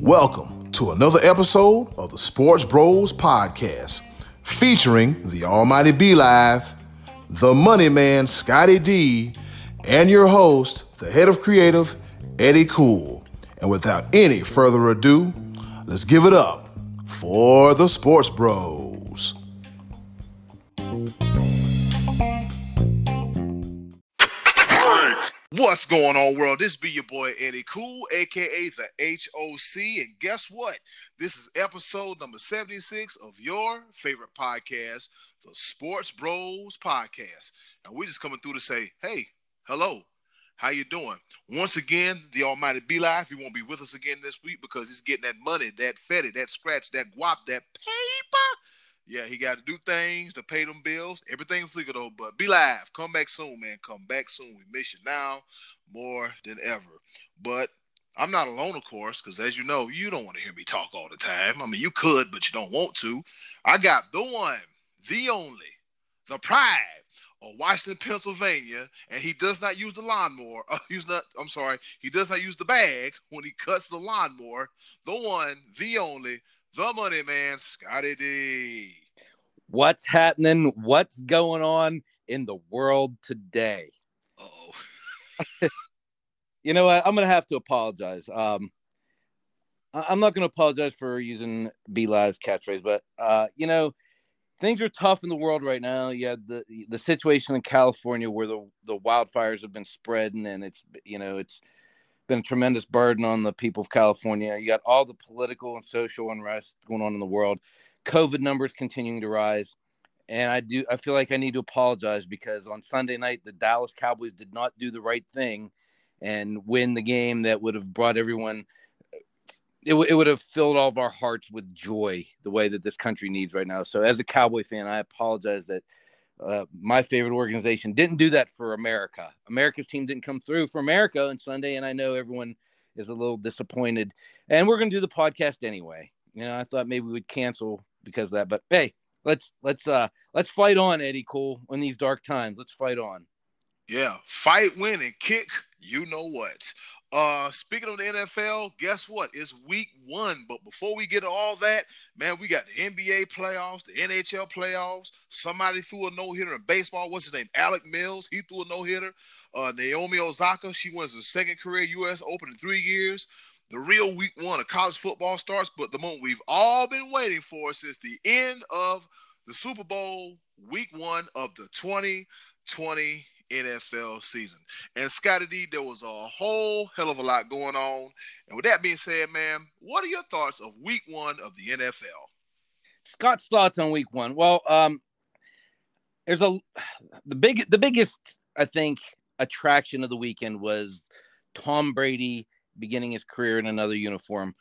Welcome to another episode of the Sports Bros Podcast, featuring the Almighty B Live, the Money Man Scottie D, and your host, the head of creative, Eddy Kool. And without any further ado, let's give it up for the Sports Bros. What's going on, world? This be your boy Eddy Kool, aka the HOC, and guess what? This is episode number 76 of your favorite podcast, the Sports Bros Podcast. And we're just coming through to say, hey, hello, how you doing? Once again, the Almighty B Live. He won't be with us again this week because he's getting that money, that fetty, that scratch, that guap, that paper. Yeah, he got to do things to pay them bills. Everything's legal though. But B Live. Come back soon, man. Come back soon. We miss you now more than ever. But I'm not alone, of course, because as you know, you don't want to hear me talk all the time. I mean, you could, but you don't want to. I got the one, the only, the pride of Washington, Pennsylvania, and he does not use the lawnmower. Uh, he's not. I'm sorry. He does not use the bag when he cuts the lawnmower. The one, the only, the money man, Scottie D. What's happening? What's going on in the world today? Oh. you know what? I'm gonna have to apologize. Um, I'm not gonna apologize for using B Live's catchphrase, but uh, you know, things are tough in the world right now. You have the the situation in California where the the wildfires have been spreading, and it's you know it's been a tremendous burden on the people of California. You got all the political and social unrest going on in the world. COVID numbers continuing to rise. And I do I feel like I need to apologize because on Sunday night the Dallas Cowboys did not do the right thing and win the game that would have brought everyone it, w- it would have filled all of our hearts with joy the way that this country needs right now. So as a Cowboy fan, I apologize that uh, my favorite organization didn't do that for America. America's team didn't come through for America on Sunday, and I know everyone is a little disappointed. And we're going to do the podcast anyway. You know, I thought maybe we'd cancel because of that, but hey, let's let's uh let's fight on, Eddy Kool, in these dark times. Let's fight on. Yeah, fight, win, and kick. You know what? Uh, speaking of the NFL, guess what? It's week one. But before we get to all that, man, we got the NBA playoffs, the NHL playoffs. Somebody threw a no hitter in baseball. What's his name? Alec Mills. He threw a no hitter. Uh, Naomi Osaka. She wins her second career U.S. Open in three years. The real week one of college football starts, but the moment we've all been waiting for since the end of the Super Bowl, week one of the 2020 NFL season. And Scottie D, there was a whole hell of a lot going on. And with that being said, man, what are your thoughts of week one of the NFL? Scott's thoughts on week one. Well, um, there's a the big the biggest I think attraction of the weekend was Tom Brady beginning his career in another uniform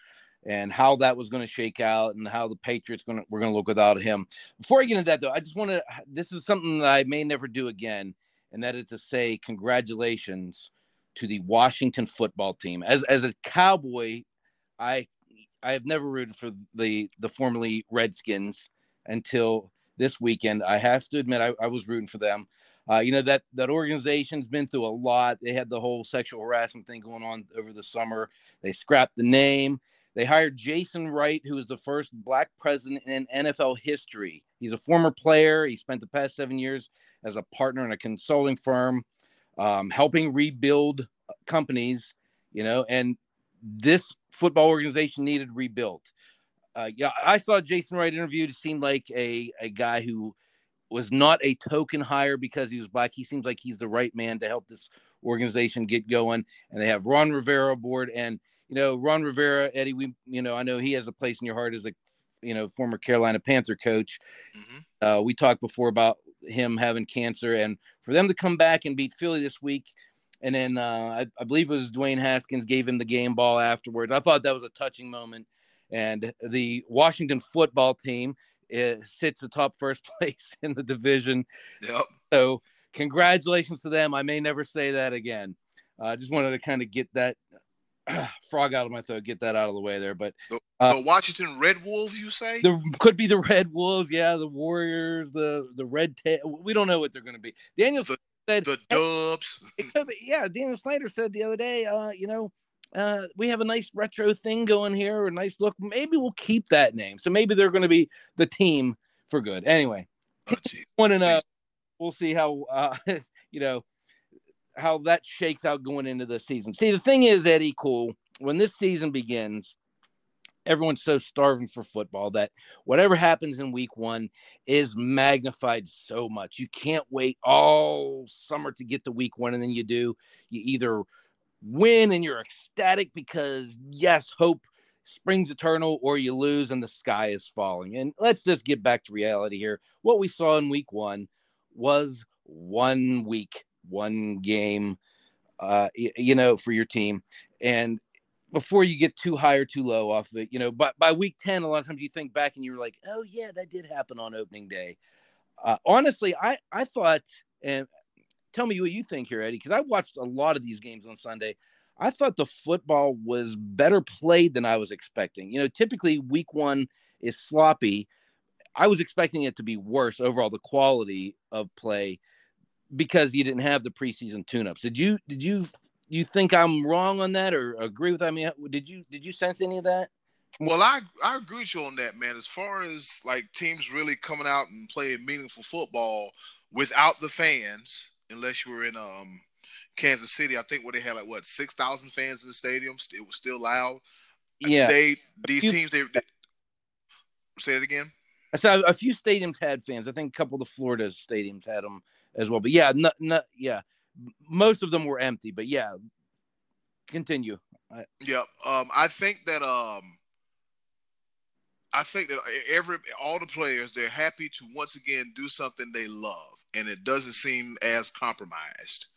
and how that was going to shake out and how the Patriots going to we're going to look without him. Before I get into that though, I just want to this is something that I may never do again and that is to say congratulations to the Washington football team. As as a Cowboy, I I have never rooted for the the formerly Redskins until this weekend. I have to admit I, I was rooting for them. Uh, you know that that organization's been through a lot. They had the whole sexual harassment thing going on over the summer. They scrapped the name. They hired Jason Wright, who was the first black president in NFL history. He's a former player. He spent the past seven years as a partner in a consulting firm, um, helping rebuild companies, you know, and this football organization needed rebuilt. Uh, yeah, I saw Jason Wright interviewed. It seemed like a, a guy who was not a token hire because he was black. He seems like he's the right man to help this organization get going. And they have Ron Rivera aboard. And, you know, Ron Rivera, Eddie, we, you know, I know he has a place in your heart as a, you know, former Carolina Panther coach. Mm-hmm. Uh, we talked before about him having cancer, and for them to come back and beat Philly this week, and then uh, I, I, believe it was Dwayne Haskins gave him the game ball afterwards. I thought that was a touching moment, and the Washington football team eh, sits atop first place in the division. Yep. So congratulations to them. I may never say that again. I uh, just wanted to kind of get that frog out of my throat, get that out of the way there. But the, uh, the Washington Red Wolves, you say? The could be the Red Wolves, yeah, the Warriors, the the Red Tail. We don't know what they're going to be. Daniel, the, said the Dubs. Be, yeah, Daniel Snyder said the other day, uh, you know, uh, we have a nice retro thing going here, a nice look. Maybe we'll keep that name. So maybe they're going to be the team for good. Anyway, Oh, one and uh, we'll see how uh, you know how that shakes out going into the season. See, the thing is, Eddie, cool. When this season begins, everyone's so starving for football that whatever happens in week one is magnified so much. You can't wait all summer to get to week one, and then you do. You either win and you're ecstatic because yes, hope springs eternal, or you lose and the sky is falling. And let's just get back to reality here. What we saw in week one was one week, one game, uh, you know, for your team. And before you get too high or too low off of it, you know, but by week 10, a lot of times you think back and you're like, oh, yeah, that did happen on opening day. Uh, honestly, I, I thought, and tell me what you think here, Eddie, because I watched a lot of these games on Sunday. I thought the football was better played than I was expecting. You know, typically week one is sloppy. I was expecting it to be worse overall, the quality of play because you didn't have the preseason tune-ups. Did you did you you think I'm wrong on that or agree with? I mean, did you did you sense any of that? Well, I I agree with you on that, man. As far as like teams really coming out and playing meaningful football without the fans, unless you were in um Kansas City, I think where they had like what six thousand fans in the stadium, it was still loud. Yeah, they these few, teams they, they, say it again. I said a few stadiums had fans. I think a couple of the Florida stadiums had them as well. But yeah, yeah, most of them were empty. But yeah, continue. Yep. Um, I think that um, I think that every all the players they're happy to once again do something they love, and it doesn't seem as compromised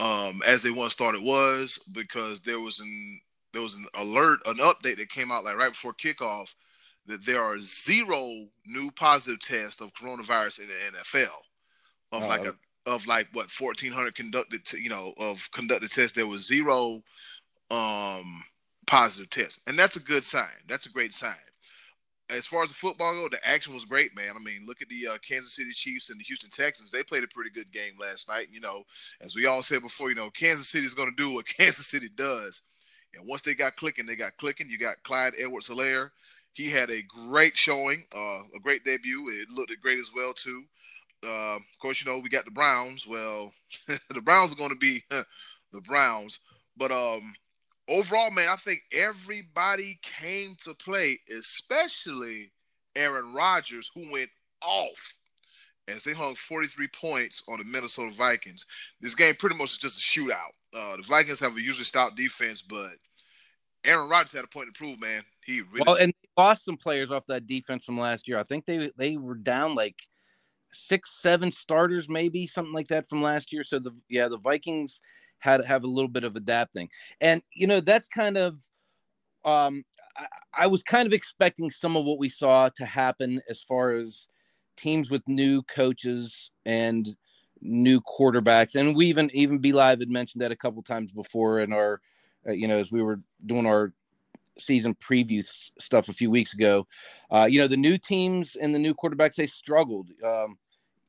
um, as they once thought it was because there was an there was an alert, an update that came out like right before kickoff that there are zero new positive tests of coronavirus in the NFL of oh, like a of like what 1400 conducted t- you know of conducted tests there was zero um positive tests. And that's a good sign. That's a great sign. As far as the football go the action was great man. I mean look at the uh, kansas city chiefs and the houston texans. They played a pretty good game last night you know. As we all said before you know kansas city is going to do what kansas city does. And once they got clicking they got clicking. You got clyde edwards-helaire. He had a great showing uh, a great debut. It looked great as well too uh, of course, you know we got the Browns. Well, the Browns are going to be the Browns, but um, overall, man, I think everybody came to play, especially Aaron Rodgers, who went off as they hung 43 points on the Minnesota Vikings. This game pretty much is just a shootout. Uh, the Vikings have a usually stout defense, but Aaron Rodgers had a point to prove, man. He really well, and lost some players off that defense from last year. I think they they were down like six, seven starters, maybe something like that from last year. So the yeah, the Vikings had have a little bit of adapting, and you know that's kind of um, I, I was kind of expecting some of what we saw to happen as far as teams with new coaches and new quarterbacks, and we even even B Live had mentioned that a couple times before in our uh, you know as we were doing our season preview stuff a few weeks ago. Uh, you know, the new teams and the new quarterbacks they struggled. Um,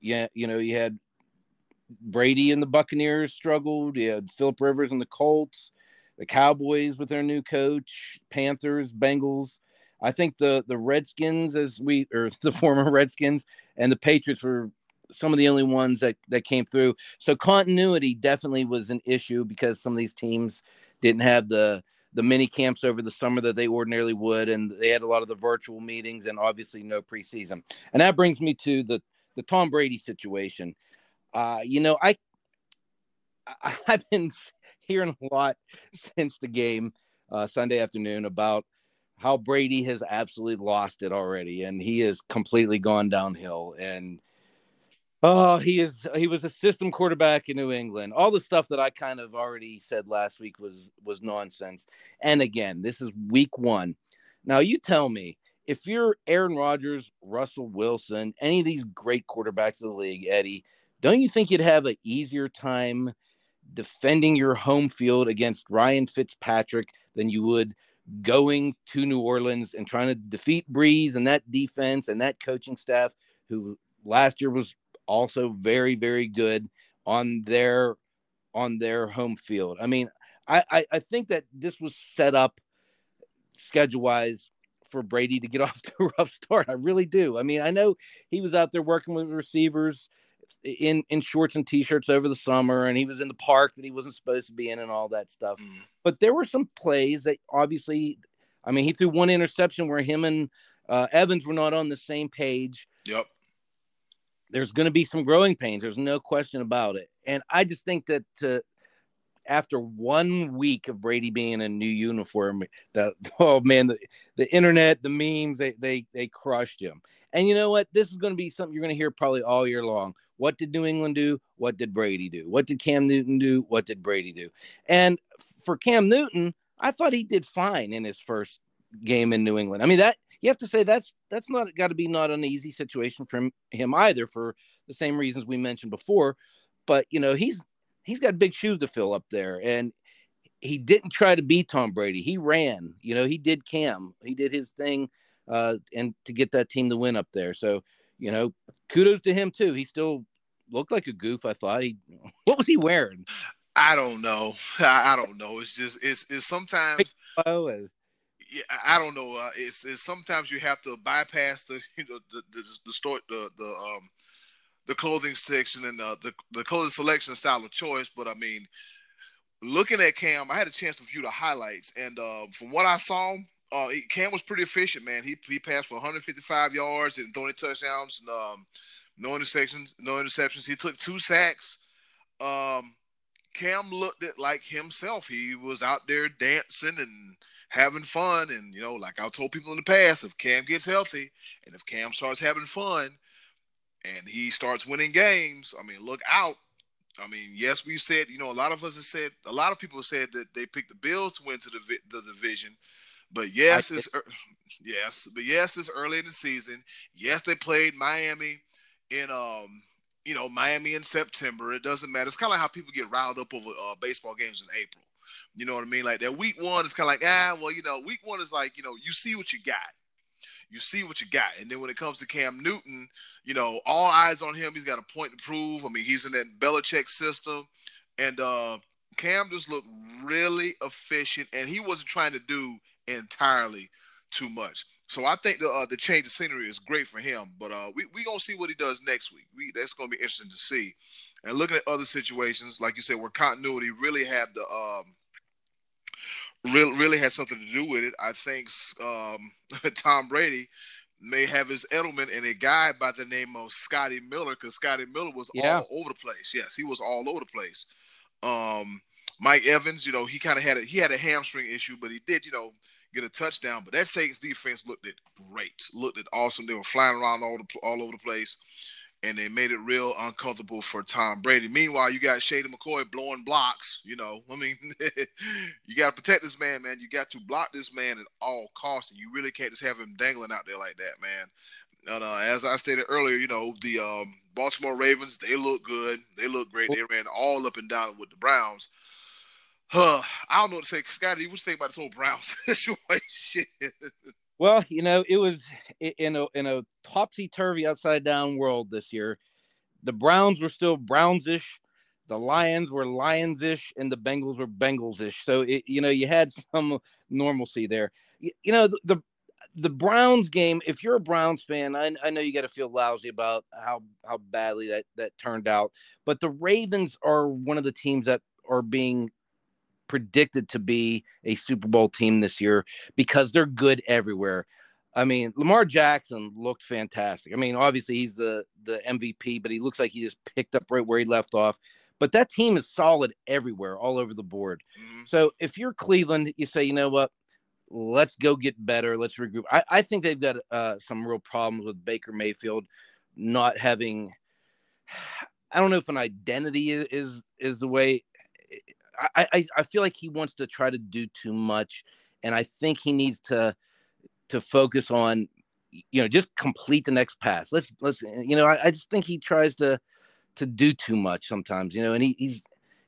yeah, you know, you had Brady and the Buccaneers struggled. You had Philip Rivers and the Colts, the Cowboys with their new coach, Panthers, Bengals. I think the the Redskins, as we or the former Redskins and the Patriots were some of the only ones that that came through. So continuity definitely was an issue because some of these teams didn't have the the mini camps over the summer that they ordinarily would, and they had a lot of the virtual meetings and obviously no preseason. And that brings me to the the Tom Brady situation. Uh, you know, I, I have been hearing a lot since the game uh, Sunday afternoon about how Brady has absolutely lost it already, and he has completely gone downhill. And oh, he is he was a system quarterback in New England. All the stuff that I kind of already said last week was was nonsense. And again, this is week one. Now you tell me if you're Aaron Rodgers, Russell Wilson, any of these great quarterbacks of the league, Eddie, don't you think you'd have an easier time defending your home field against Ryan Fitzpatrick than you would going to New Orleans and trying to defeat Brees and that defense and that coaching staff who last year was also very, very good on their on their home field. I mean, I, I, I think that this was set up schedule wise for Brady to get off to a rough start. I really do. I mean, I know he was out there working with receivers in in shorts and t-shirts over the summer and he was in the park that he wasn't supposed to be in and all that stuff. Mm. But there were some plays that obviously I mean, he threw one interception where him and uh, Evans were not on the same page. Yep. There's going to be some growing pains. There's no question about it. And I just think that uh, after one week of Brady being in a new uniform, that oh man, the, the internet, the memes, they they they crushed him. And you know what? This is going to be something you're going to hear probably all year long. What did New England do? What did Brady do? What did Cam Newton do? What did Brady do? And for Cam Newton, I thought he did fine in his first game in New England. I mean that you have to say that's that's not got to be not an easy situation for him, him either for the same reasons we mentioned before. But you know he's he's got big shoes to fill up there, and he didn't try to be Tom Brady. He ran. You know he did Cam. He did his thing, uh, and to get that team to win up there. So you know kudos to him too. He still looked like a goof. I thought he. What was he wearing? I don't know. I, I don't know. It's just it's it's sometimes. Oh, yeah, I don't know. Uh, it's, it's sometimes you have to bypass the you know the the the store the the um the clothing section and the, the the clothing selection style of choice. But I mean, looking at Cam, I had a chance to view the highlights, and uh, from what I saw, uh, Cam was pretty efficient. Man, he he passed for 155 yards and 20 touchdowns, and um, no interceptions. No interceptions. He took two sacks. Um, Cam looked it like himself. He was out there dancing and having fun. And, you know, like I've told people in the past, if Cam gets healthy and if Cam starts having fun and he starts winning games, I mean, look out. I mean, yes, we've said, you know, a lot of us have said, a lot of people have said that they picked the Bills to win to the, the division. But yes, it's yes, but yes, it's early in the season. Yes, they played Miami in um you know, Miami in September. It doesn't matter. It's kind of like how people get riled up over uh, baseball games in April. You know what I mean? Like that week one is kind of like, ah, well, you know, week one is like, you know, you see what you got. You see what you got. And then when it comes to Cam Newton, you know, all eyes on him. He's got a point to prove. I mean, he's in that Belichick system. And uh Cam just looked really efficient, and he wasn't trying to do entirely too much. So I think the uh, the change of scenery is great for him. But uh, we we gonna see what he does next week. We, that's gonna be interesting to see. And looking at other situations, like you said, where continuity really had the um, really really had something to do with it. I think um, Tom Brady may have his Edelman and a guy by the name of Scotty Miller because Scotty Miller was yeah. all over the place. Yes, he was all over the place. Um, Mike Evans, you know, he kind of had a he had a hamstring issue, but he did, you know, get a touchdown. But that Saints defense looked it great, looked it awesome. They were flying around all the, all over the place, and they made it real uncomfortable for Tom Brady. Meanwhile, you got Shady McCoy blowing blocks. You know, I mean, you got to protect this man, man. You got to block this man at all costs, and you really can't just have him dangling out there like that, man. And uh, as I stated earlier, you know, the um, Baltimore Ravens, they look good. They look great. They ran all up and down with the Browns. Huh, I don't know what to say. Scotty, what do you think about this whole Browns situation? Well, you know, it was in a in a topsy turvy, upside down world this year. The Browns were still Brownsish, the Lions were Lions-ish, and the Bengals were Bengals-ish. So it, you know, you had some normalcy there. You, you know, the, the the Browns game. If you're a Browns fan, I, I know you got to feel lousy about how how badly that that turned out. But the Ravens are one of the teams that are being predicted to be a Super Bowl team this year because they're good everywhere. I mean, Lamar Jackson looked fantastic. I mean, obviously he's the the MVP, but he looks like he just picked up right where he left off. But that team is solid everywhere, all over the board. Mm-hmm. So if you're Cleveland, you say, you know what, let's go get better. Let's regroup. I, I think they've got uh, some real problems with Baker Mayfield not having. I don't know if an identity is is, is the way I, I, feel like he wants to try to do too much, and I think he needs to to focus on you know just complete the next pass. Let's let's you know I, I just think he tries to to do too much sometimes. You know, and he, he's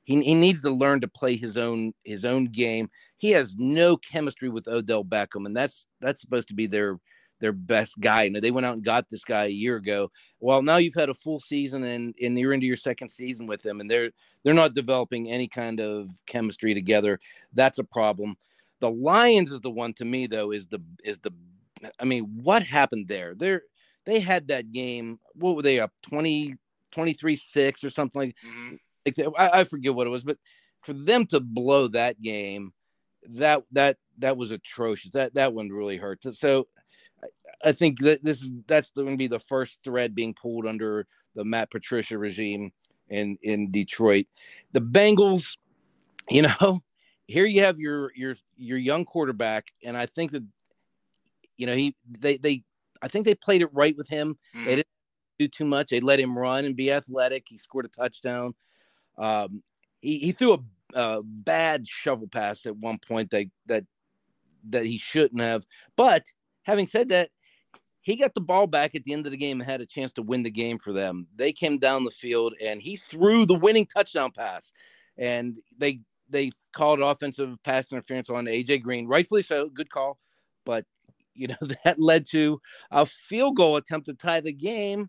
he, he needs to learn to play his own his own game. He has no chemistry with Odell Beckham, and that's that's supposed to be their their best guy. And they went out and got this guy a year ago. Well, now you've had a full season and, and you're into your second season with them, and they're they're not developing any kind of chemistry together. That's a problem. The Lions is the one to me though is the is the I mean, what happened there? They're they had that game. What were they up 20 23 6 or something like, mm-hmm. like I, I forget what it was, but for them to blow that game, that that that was atrocious. That that one really hurts. So I think that this is that's going to be the first thread being pulled under the Matt Patricia regime in in Detroit. The Bengals, you know, here you have your your your young quarterback, and I think that you know he they they I think they played it right with him. Mm. They didn't do too much. They let him run and be athletic. He scored a touchdown. Um, he he threw a, a bad shovel pass at one point that that that he shouldn't have. But having said that, he got the ball back at the end of the game and had a chance to win the game for them. They came down the field and he threw the winning touchdown pass. And they they called offensive pass interference on AJ Green, rightfully so, good call. But you know that led to a field goal attempt to tie the game.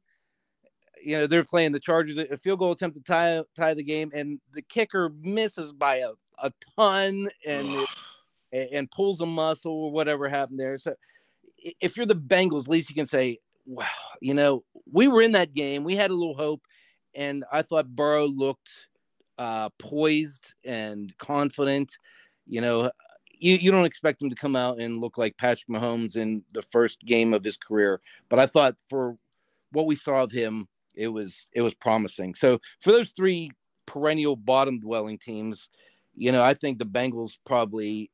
You know they're playing the Chargers. A field goal attempt to tie tie the game, and the kicker misses by a, a ton and and pulls a muscle or whatever happened there. So if you're the Bengals, at least you can say, wow, you know, we were in that game. We had a little hope. And I thought Burrow looked uh, poised and confident. You know, you, you don't expect him to come out and look like Patrick Mahomes in the first game of his career. But I thought for what we saw of him, it was it was promising. So for those three perennial bottom dwelling teams, you know, I think the Bengals probably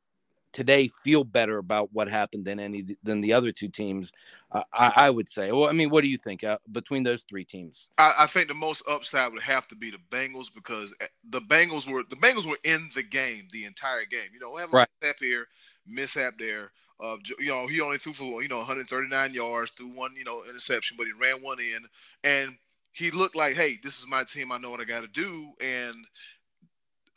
today feel better about what happened than any than the other two teams. Uh, I, I, would say. Well, I mean, what do you think uh, between those three teams? I, I, think the most upside would have to be the Bengals because eh, the Bengals were the Bengals were in the game the entire game. You know, we have a right. mishap here, mishap there. Uh, you know, he only threw for you know 139 yards, threw one you know interception, but he ran one in, and he looked like, hey, this is my team. I know what I got to do, and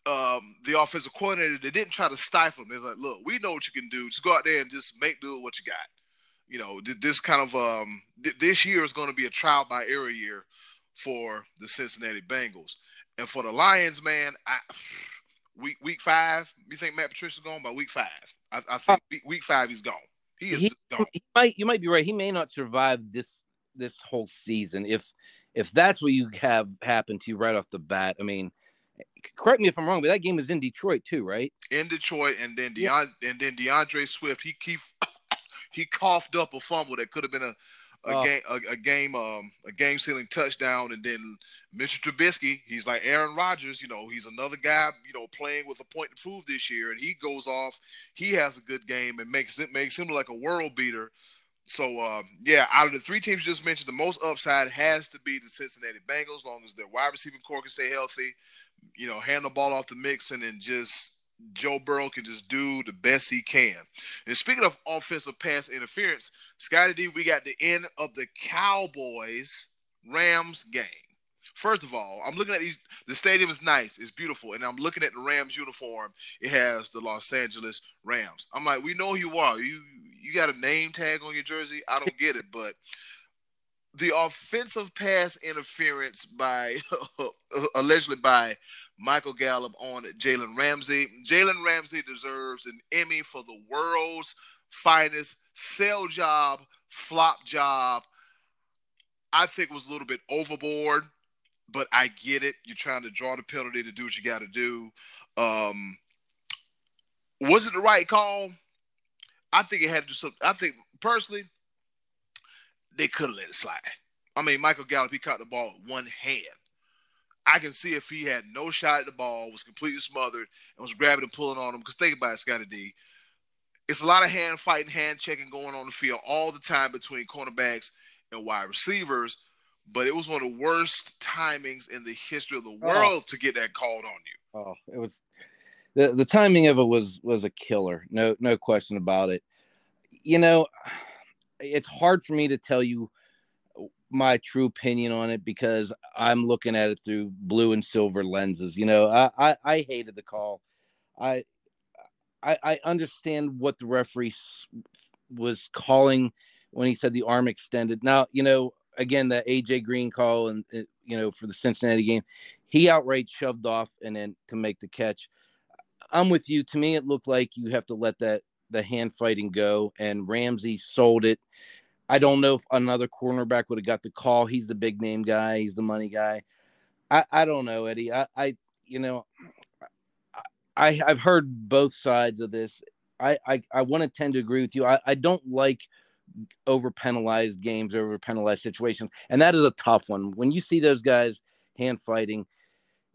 um, the offensive coordinator, they didn't try to stifle him. They're like, look, we know what you can do. Just go out there and just make do with what you got. You know, this kind of um, th- this year is going to be a trial by error year for the Cincinnati Bengals. And for the Lions, man, I, week week five, you think Matt Patricia's gone by week five? I, I think week, week, five he's gone. He is he, gone. He might, you might be right. He may not survive this this whole season if if that's what you have happen to you right off the bat. I mean, correct me if I'm wrong, but that game is in Detroit too, right? In Detroit, and then Deon, yeah. and then DeAndre Swift, he he he coughed up a fumble that could have been a a oh. game a, a, game um a game sealing touchdown, and then Mr. Trubisky, he's like Aaron Rodgers, you know, he's another guy, you know, playing with a point to prove this year, and he goes off, he has a good game and makes it makes him like a world beater. So um, yeah, out of the three teams just mentioned, the most upside has to be the Cincinnati Bengals, as long as their wide receiving core can stay healthy you know, hand the ball off the mix, and then just Joe Burrow can just do the best he can. And speaking of offensive pass interference, Scottie D, we got the end of the Cowboys Rams game. First of all, I'm looking at these. The stadium is nice, it's beautiful, and I'm looking at the Rams uniform. It has the Los Angeles Rams. I'm like, we know who you are. You you got a name tag on your jersey. I don't get it, but the offensive pass interference by allegedly by Michael Gallup on Jalen Ramsey. Jalen Ramsey deserves an Emmy for the world's finest sell job, flop job. I think was a little bit overboard, but I get it. You're trying to draw the penalty to do what you got to do. Um, was it the right call? I think it had to do something. I think personally, they could have let it slide. I mean, Michael Gallup, he caught the ball with one hand. I can see if he had no shot at the ball, was completely smothered, and was grabbing and pulling on him. Because think about it, Scottie D. It's a lot of hand fighting, hand checking going on the field all the time between cornerbacks and wide receivers. But it was one of the worst timings in the history of the oh. world oh. to get that called on you. Oh, it was the the timing of it was was a killer. No no question about it. You know, it's hard for me to tell you my true opinion on it because I'm looking at it through blue and silver lenses. You know, I I, I hated the call. I, I I understand what the referee was calling when he said the arm extended. Now, you know, again, the AJ Green call and uh, you know for the Cincinnati game, he outright shoved off and then to make the catch. I'm with you. To me, it looked like you have to let that the hand fighting go, and Ramsey sold it. I don't know if another cornerback would have got the call. He's the big name guy. He's the money guy. I, I don't know, Eddie. I, I you know, I I've heard both sides of this. I I, I want to tend to agree with you. I, I don't like over penalized games, over penalized situations, and that is a tough one. When you see those guys hand fighting,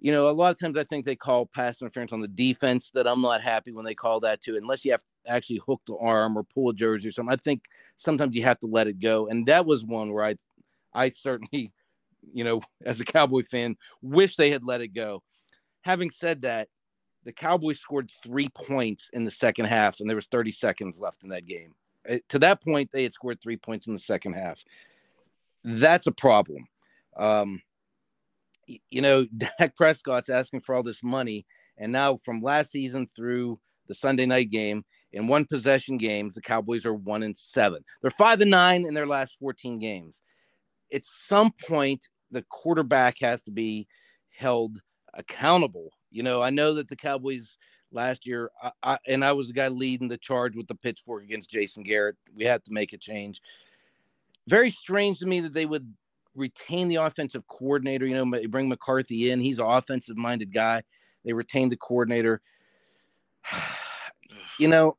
you know, a lot of times I think they call pass interference on the defense that I'm not happy when they call that too, unless you have to actually hook the arm or pull a jersey or something. I think sometimes you have to let it go. And that was one where I I certainly, you know, as a Cowboy fan, wish they had let it go. Having said that, the Cowboys scored three points in the second half, and there was 30 seconds left in that game. Uh, to that point, they had scored three points in the second half. That's a problem. Um, you know, Dak Prescott's asking for all this money, and now from last season through the Sunday night game, in one possession games, the Cowboys are one and seven. They're five and nine in their last 14 games. At some point, the quarterback has to be held accountable. You know, I know that the Cowboys last year, I, I, and I was the guy leading the charge with the pitchfork against Jason Garrett. We had to make a change. Very strange to me that they would retain the offensive coordinator. You know, bring McCarthy in. He's an offensive minded guy. They retain the coordinator. you know,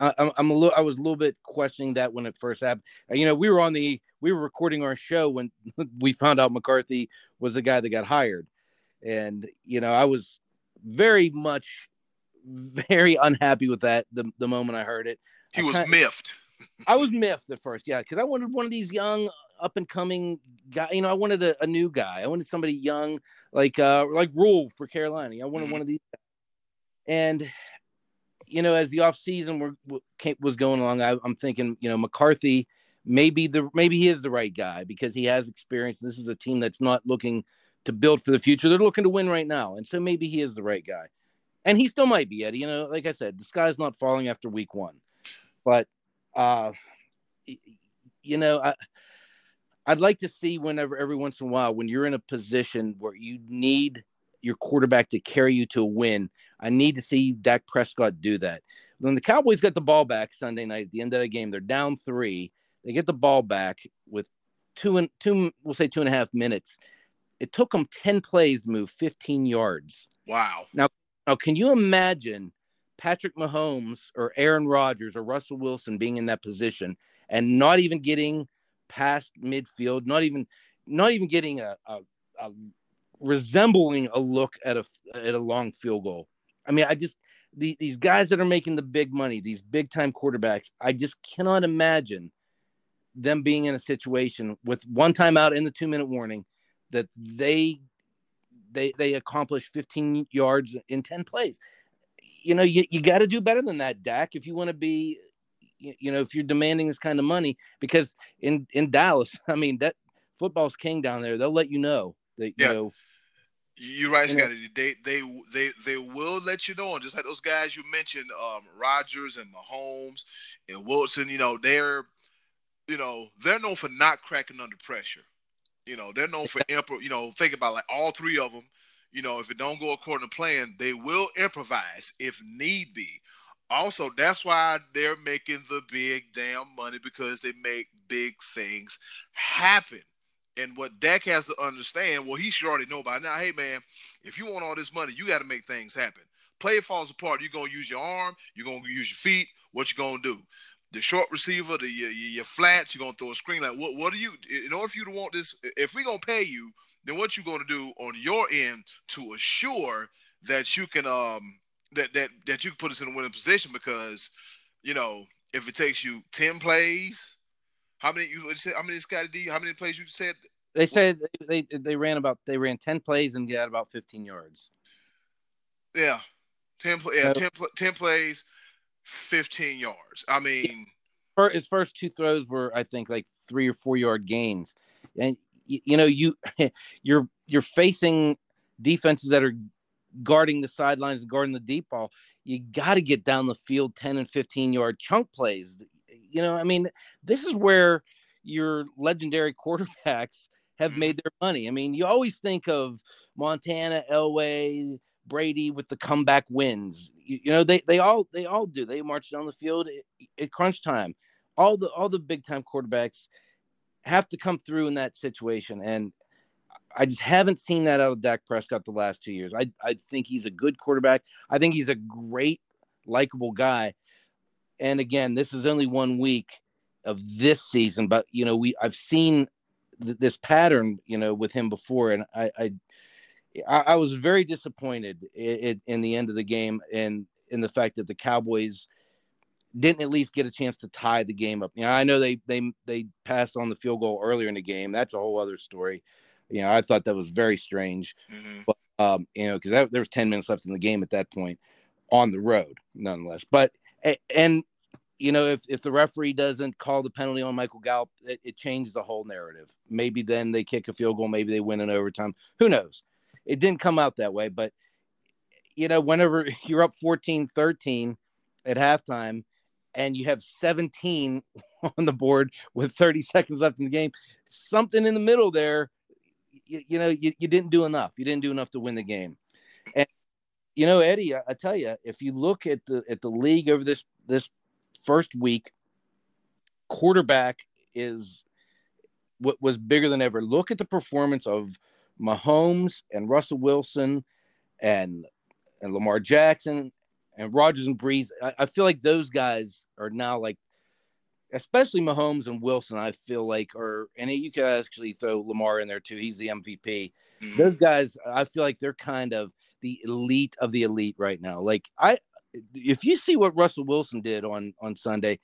I, am a little. I was a little bit questioning that when it first happened. You know, we were on the we were recording our show when we found out McCarthy was the guy that got hired, and you know, I was very much very unhappy with that the the moment I heard it. He I was kinda, miffed. I was miffed at first, yeah, because I wanted one of these young up and coming guy. You know, I wanted a, a, new guy. I wanted somebody young, like uh like Rhule for Carolina. I wanted mm-hmm. one of these. And you know, as the off season were, was going along, I, am thinking, you know, McCarthy maybe the maybe he is the right guy because he has experience. This is a team that's not looking to build for the future; they're looking to win right now, and so maybe he is the right guy. And he still might be, Eddie. You know, like I said, the sky's not falling after week one, but uh, you know, I. I'd like to see whenever every once in a while when you're in a position where you need your quarterback to carry you to a win. I need to see Dak Prescott do that. When the Cowboys got the ball back Sunday night at the end of the game, they're down three. They get the ball back with two and two, we'll say two and a half minutes. It took them 10 plays to move 15 yards. Wow. Now, now can you imagine Patrick Mahomes or Aaron Rodgers or Russell Wilson being in that position and not even getting past midfield, not even not even getting a, a, a resembling a look at a at a long field goal. I mean, I just the, these guys that are making the big money, these big time quarterbacks, I just cannot imagine them being in a situation with one time out in the two minute warning that they they they accomplish 15 yards in 10 plays. You know, you, you got to do better than that, Dak, if you want to be you know, if you're demanding this kind of money because in in Dallas, I mean, that football's king down there. They'll let you know that yeah. you know you're right, Scotty. They they they they will let you know, and just like those guys you mentioned, um, Rodgers and Mahomes and Wilson. You know, they're you know they're known for not cracking under pressure. You know, they're known for improv. You know, think about like all three of them. You know, if it don't go according to plan, they will improvise if need be. Also, that's why they're making the big damn money because they make big things happen. And what Dak has to understand, well, he should already know by now. Hey, man, if you want all this money, you got to make things happen. Play falls apart. You're gonna use your arm. You're gonna use your feet. What you gonna do? The short receiver, the your, your flats. You're gonna throw a screen. Like what? What are you? In order for you to want this, if we're gonna pay you, then what you gonna do on your end to assure that you can um that that that you can put us in a winning position? Because you know if it takes you ten plays how many you said? How many Scottie D? How many plays you said? They said they, they they ran about they ran ten plays and got about fifteen yards. Yeah, ten yeah ten, 10 plays, fifteen yards. I mean, his first two throws were I think like three or four yard gains, and you, you know you you're you're facing defenses that are guarding the sidelines and guarding the deep ball. You got to get down the field ten and fifteen yard chunk plays You know, I mean, this is where your legendary quarterbacks have made their money. I mean, you always think of Montana, Elway, Brady with the comeback wins. You, you know, they they all they all do. They march down the field at, at crunch time. All the all the big time quarterbacks have to come through in that situation, and I just haven't seen that out of Dak Prescott the last two years. I I think he's a good quarterback. I think he's a great, likable guy. And again, this is only one week of this season, but you know, we I've seen th- this pattern, you know, with him before, and I I, I was very disappointed in, in the end of the game, and in the fact that the Cowboys didn't at least get a chance to tie the game up. You know, I know they they they passed on the field goal earlier in the game. That's a whole other story. You know, I thought that was very strange. Mhm. Um, you know, because there was ten minutes left in the game at that point on the road, nonetheless. But and you know, if if the referee doesn't call the penalty on Michael Gallup, it, it changes the whole narrative. Maybe then they kick a field goal. Maybe they win in overtime. Who knows? It didn't come out that way, but you know, whenever you're up 14-13 at halftime and you have 17 on the board with 30 seconds left in the game, something in the middle there, you, you know, you, you didn't do enough. You didn't do enough to win the game. And you know, Eddie, I, I tell you, if you look at the at the league over this this first week, quarterback is what was bigger than ever. Look at the performance of Mahomes and Russell Wilson and and Lamar Jackson and Rodgers and Brees. I, I feel like those guys are now like, especially Mahomes and Wilson. I feel like, or and you could actually throw Lamar in there too. He's the MVP. Mhm. Those guys, I feel like they're kind of the elite of the elite right now. Like I, if you see what Russell Wilson did on on Sunday,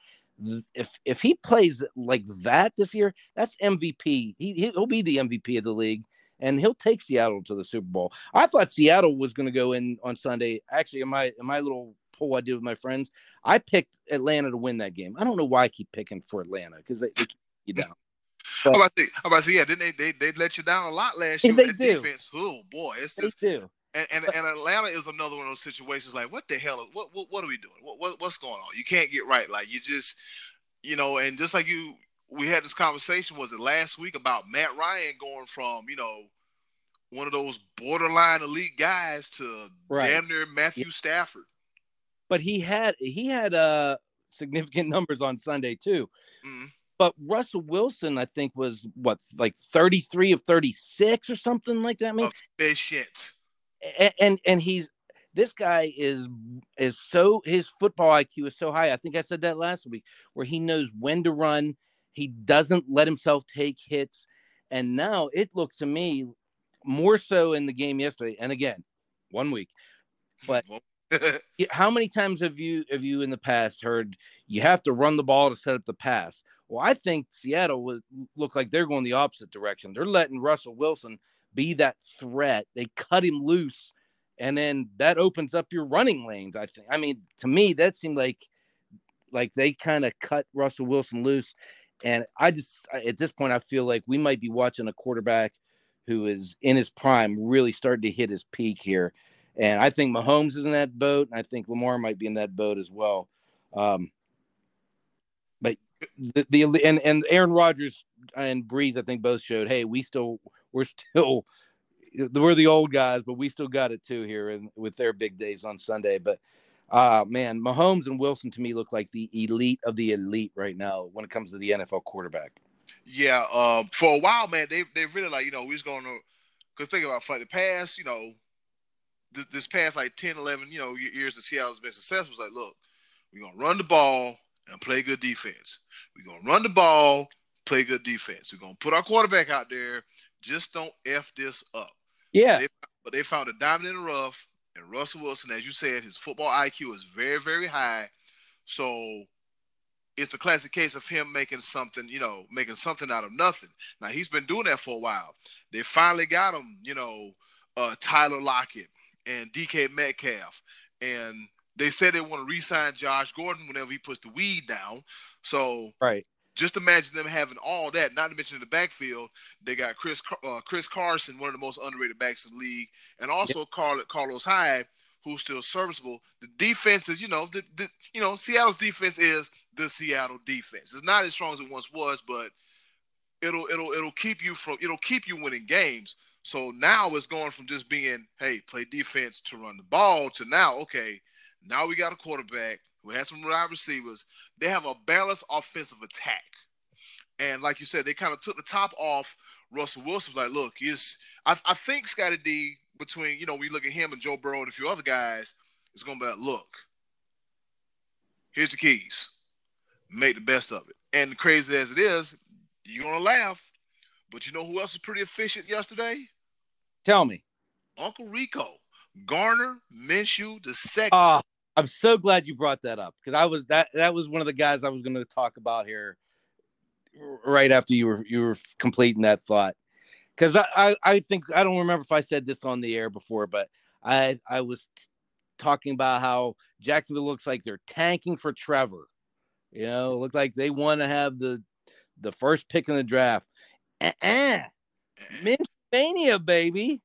if if he plays like that this year, that's MVP. He he'll be the MVP of the league, and he'll take Seattle to the Super Bowl. I thought Seattle was going to go in on Sunday. Actually, in my in my little poll I did with my friends, I picked Atlanta to win that game. I don't know why I keep picking for Atlanta because they, they keep you down. I'm about to, I'm about to say, yeah, didn't they, they they let you down a lot last year? They with that do. defense. Oh boy, it's They just do. and, and and Atlanta is another one of those situations. Like, what the hell? What what, what are we doing? What, what what's going on? You can't get right. Like, you just, you know, and just like you, we had this conversation. Was it last week about Matt Ryan going from you know one of those borderline elite guys to Right. damn near Matthew Stafford? But he had he had uh significant numbers on Sunday too. Mhm. But Russell Wilson, I think, was what like thirty three of thirty six or something like that. I mean, Efficient. and, and and he's this guy is is so his football IQ is so high. I think I said that last week, where he knows when to run. He doesn't let himself take hits, and now it looks to me more so in the game yesterday. And again, one week. But- how many times have you have you in the past heard you have to run the ball to set up the pass? Well, I think Seattle would look like they're going the opposite direction. They're letting Russell Wilson be that threat. They cut him loose, and then that opens up your running lanes. I think. I mean, to me, that seemed like like they kind of cut Russell Wilson loose, and I just at this point I feel like we might be watching a quarterback who is in his prime, really starting to hit his peak here. And I think Mahomes is in that boat, and I think Lamar might be in that boat as well. Um, but the, the and and Aaron Rodgers and Brees, I think both showed, hey, we still we're still we're the old guys, but we still got it too here and with their big days on Sunday. But uh man, Mahomes and Wilson to me look like the elite of the elite right now when it comes to the NFL quarterback. Yeah, um, for a while, man, they they really like you know we was going to because think about for the past you know this, this past like 10, 11, you know years that Seattle's been successful. It's like, look, we're gonna run the ball and play good defense. We're gonna run the ball, play good defense. We're gonna put our quarterback out there. Just don't f this up. Yeah, They, but they found a diamond in the rough, and Russell Wilson, as you said, his football IQ is very, very high. So it's the classic case of him making something, you know, making something out of nothing. Now he's been doing that for a while. They finally got him, you know, uh, Tyler Lockett and DK Metcalf, and they said they want to re-sign Josh Gordon whenever he puts the weed down. So right. just imagine them having all that. Not to mention in the backfield, they got Chris uh, Chris Carson, one of the most underrated backs in the league, and also Carl, Carlos Hyde, who's still serviceable. The defense is, you know, the, the you know Seattle's defense is the Seattle defense. It's not as strong as it once was, but it'll it'll it'll keep you from it'll keep you winning games. So now it's going from just being, hey, play defense to run the ball to now, okay, now we got a quarterback who has some wide receivers. They have a balanced offensive attack. And like you said, they kind of took the top off Russell Wilson. Like, look, he's I, I think Scottie D between, you know, we look at him and Joe Burrow and a few other guys, it's gonna be like, look, here's the keys. Make the best of it. And crazy as it is, you're gonna laugh. But you know who else was pretty efficient yesterday? Tell me. Uncle Rico. Gardner Minshew the second. Uh, I'm so glad you brought that up because I was that that was one of the guys I was going to talk about here right after you were you were completing that thought because I, I, I think I don't remember if I said this on the air before, but I I was t- talking about how Jacksonville looks like they're tanking for Trevor. You know, look like they want to have the the first pick in the draft. Uh-uh. Mania, baby.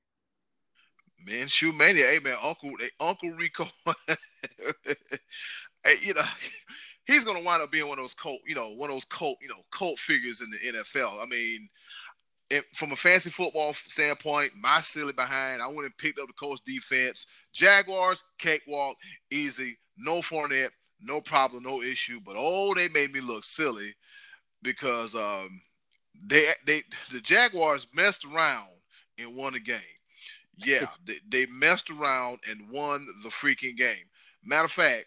Minshew mania. Hey man, Uncle Uncle Rico. hey, you know, he's gonna wind up being one of those cult, you know, one of those cult, you know, cult figures in the NFL. I mean, it, from a fancy football standpoint, my silly behind, I went and picked up the Colts defense. Jaguars, cakewalk, easy, no Fournette, no problem, no issue. But oh, they made me look silly because um, they they the Jaguars messed around and won the game. Yeah, they, they messed around and won the freaking game. Matter of fact,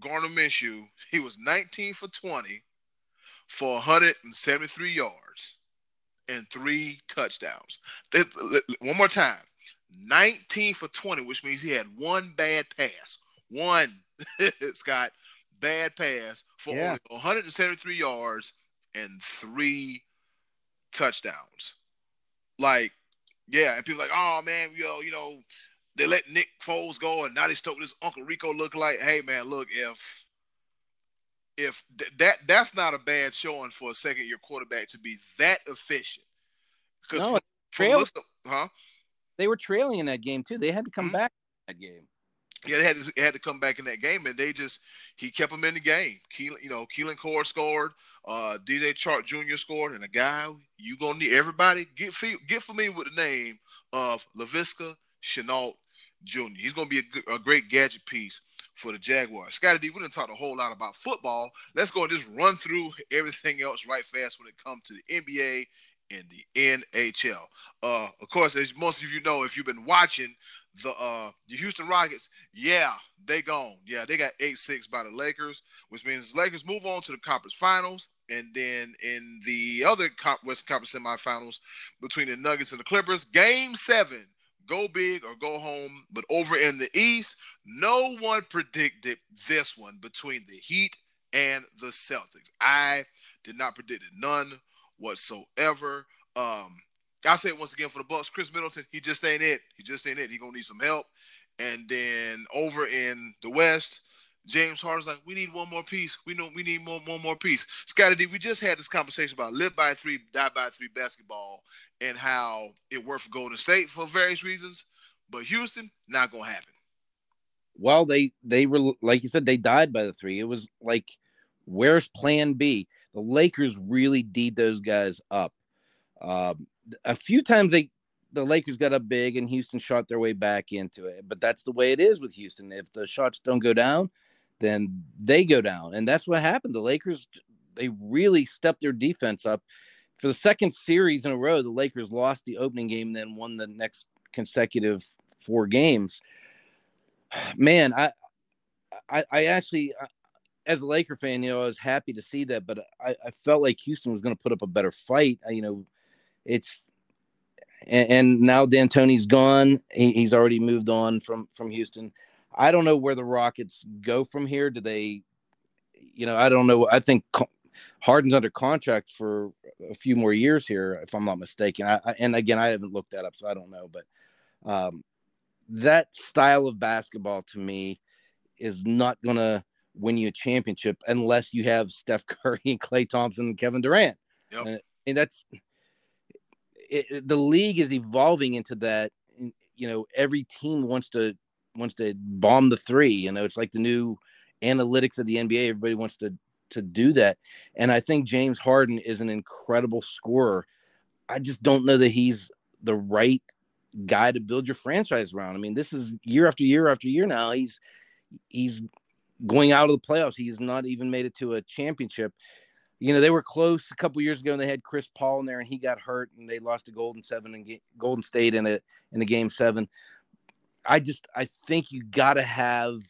Gardner Minshew, he was 19 for 20 for 173 yards and three touchdowns. One more time 19 for 20, which means he had one bad pass. One, Scott, bad pass for yeah. only 173 yards and three touchdowns. Like, yeah, and people like, oh man, yo, you know, they let Nick Foles go, and now they with this Uncle Rico look like, hey man, look, if if th- that that's not a bad showing for a second year quarterback to be that efficient. Because no, trail, huh? They were trailing in that game too. They had to come mm-hmm. back that game. Yeah, they had to, had to come back in that game, and they just he kept them in the game. Keelan, you know, Keelan Cole scored, uh, DJ Chark Jr. scored, and a guy you gonna need everybody get get familiar with the name of Laviska Shenault Jr. He's gonna be a, a great gadget piece for the Jaguars. Scotty D, we didn't talk a whole lot about football. Let's go and just run through everything else right fast when it comes to the NBA and the NHL. Uh, of course, as most of you know, if you've been watching the uh the Houston Rockets, yeah, they gone. Yeah, they got 8-6 by the Lakers, which means Lakers move on to the conference finals. And then in the other West Conference semifinals between the Nuggets and the Clippers, game seven go big or go home. But over in the East, no one predicted this one between the Heat and the Celtics. I did not predict it, none whatsoever. Um, I'll say it once again for the Bucks. Khris Middleton, he just ain't it. He just ain't it. He gonna need some help. And then over in the West, James Harden's like, we need one more piece. We know we need more, one more piece. Scotty D, we just had this conversation about live by three, die by three basketball and how it worked for Golden State for various reasons, but Houston not gonna happen. Well, they they were like you said, they died by the three. It was like, where's Plan B? The Lakers really deed those guys up. Um, a few times they the Lakers got up big and Houston shot their way back into it. But that's the way it is with Houston. If the shots don't go down, then they go down. And that's what happened. The Lakers they really stepped their defense up for the second series in a row, the Lakers lost the opening game, then won the next consecutive four games. Man, I, I, I actually, as a Laker fan, you know, I was happy to see that, but I, I felt like Houston was going to put up a better fight. I, you know, it's and, and now D'Antoni's gone. He, he's already moved on from from Houston. I don't know where the Rockets go from here. Do they, you know, I don't know. I think Harden's under contract for a few more years here, if I'm not mistaken. I, I, and again, I haven't looked that up, so I don't know. But um, that style of basketball to me is not going to win you a championship unless you have Steph Curry and Klay Thompson and Kevin Durant. Yep. And, and that's it, the league is evolving into that. You know, every team wants to wants to bomb the three. You know, it's like the new analytics of the NBA. Everybody wants to to do that. And I think James Harden is an incredible scorer. I just don't know that he's the right guy to build your franchise around. I mean, this is year after year after year now. He's he's going out of the playoffs. He's not even made it to a championship. You know, they were close a couple years ago and they had Chris Paul in there and he got hurt and they lost to Golden Seven and Golden State in it in the game seven. I just I think you gotta have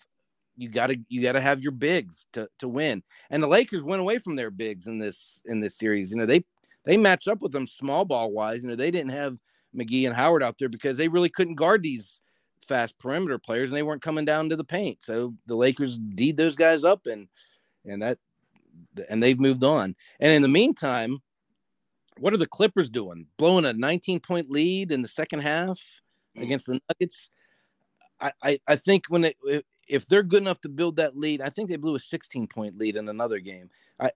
you gotta you gotta have your bigs to to win. And the Lakers went away from their bigs in this in this series. You know, they they matched up with them small ball wise. You know, they didn't have McGee and Howard out there because they really couldn't guard these fast perimeter players and they weren't coming down to the paint. So the Lakers deed those guys up and and that and they've moved on. And in the meantime, what are the Clippers doing? Blowing a 19 point lead in the second half against the Nuggets. I, I, I think when if they're good enough to build that lead, I think they blew a 16 point lead in another game. I,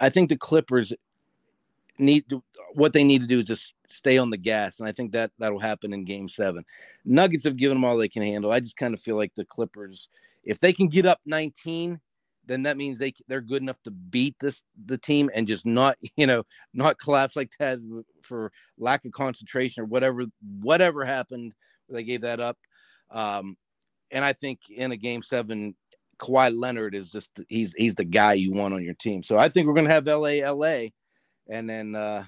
I think the Clippers need to, what they need to do is just stay on the gas, and I think that that'll happen in Game Seven. Nuggets have given them all they can handle. I just kind of feel like the Clippers, if they can get up 19, then that means they they're good enough to beat this the team and just not you know not collapse like that for lack of concentration or whatever whatever happened. They gave that up, um, and I think in a Game Seven. Kawhi Leonard is just he's he's the guy you want on your team. So I think we're gonna have LA LA and then uh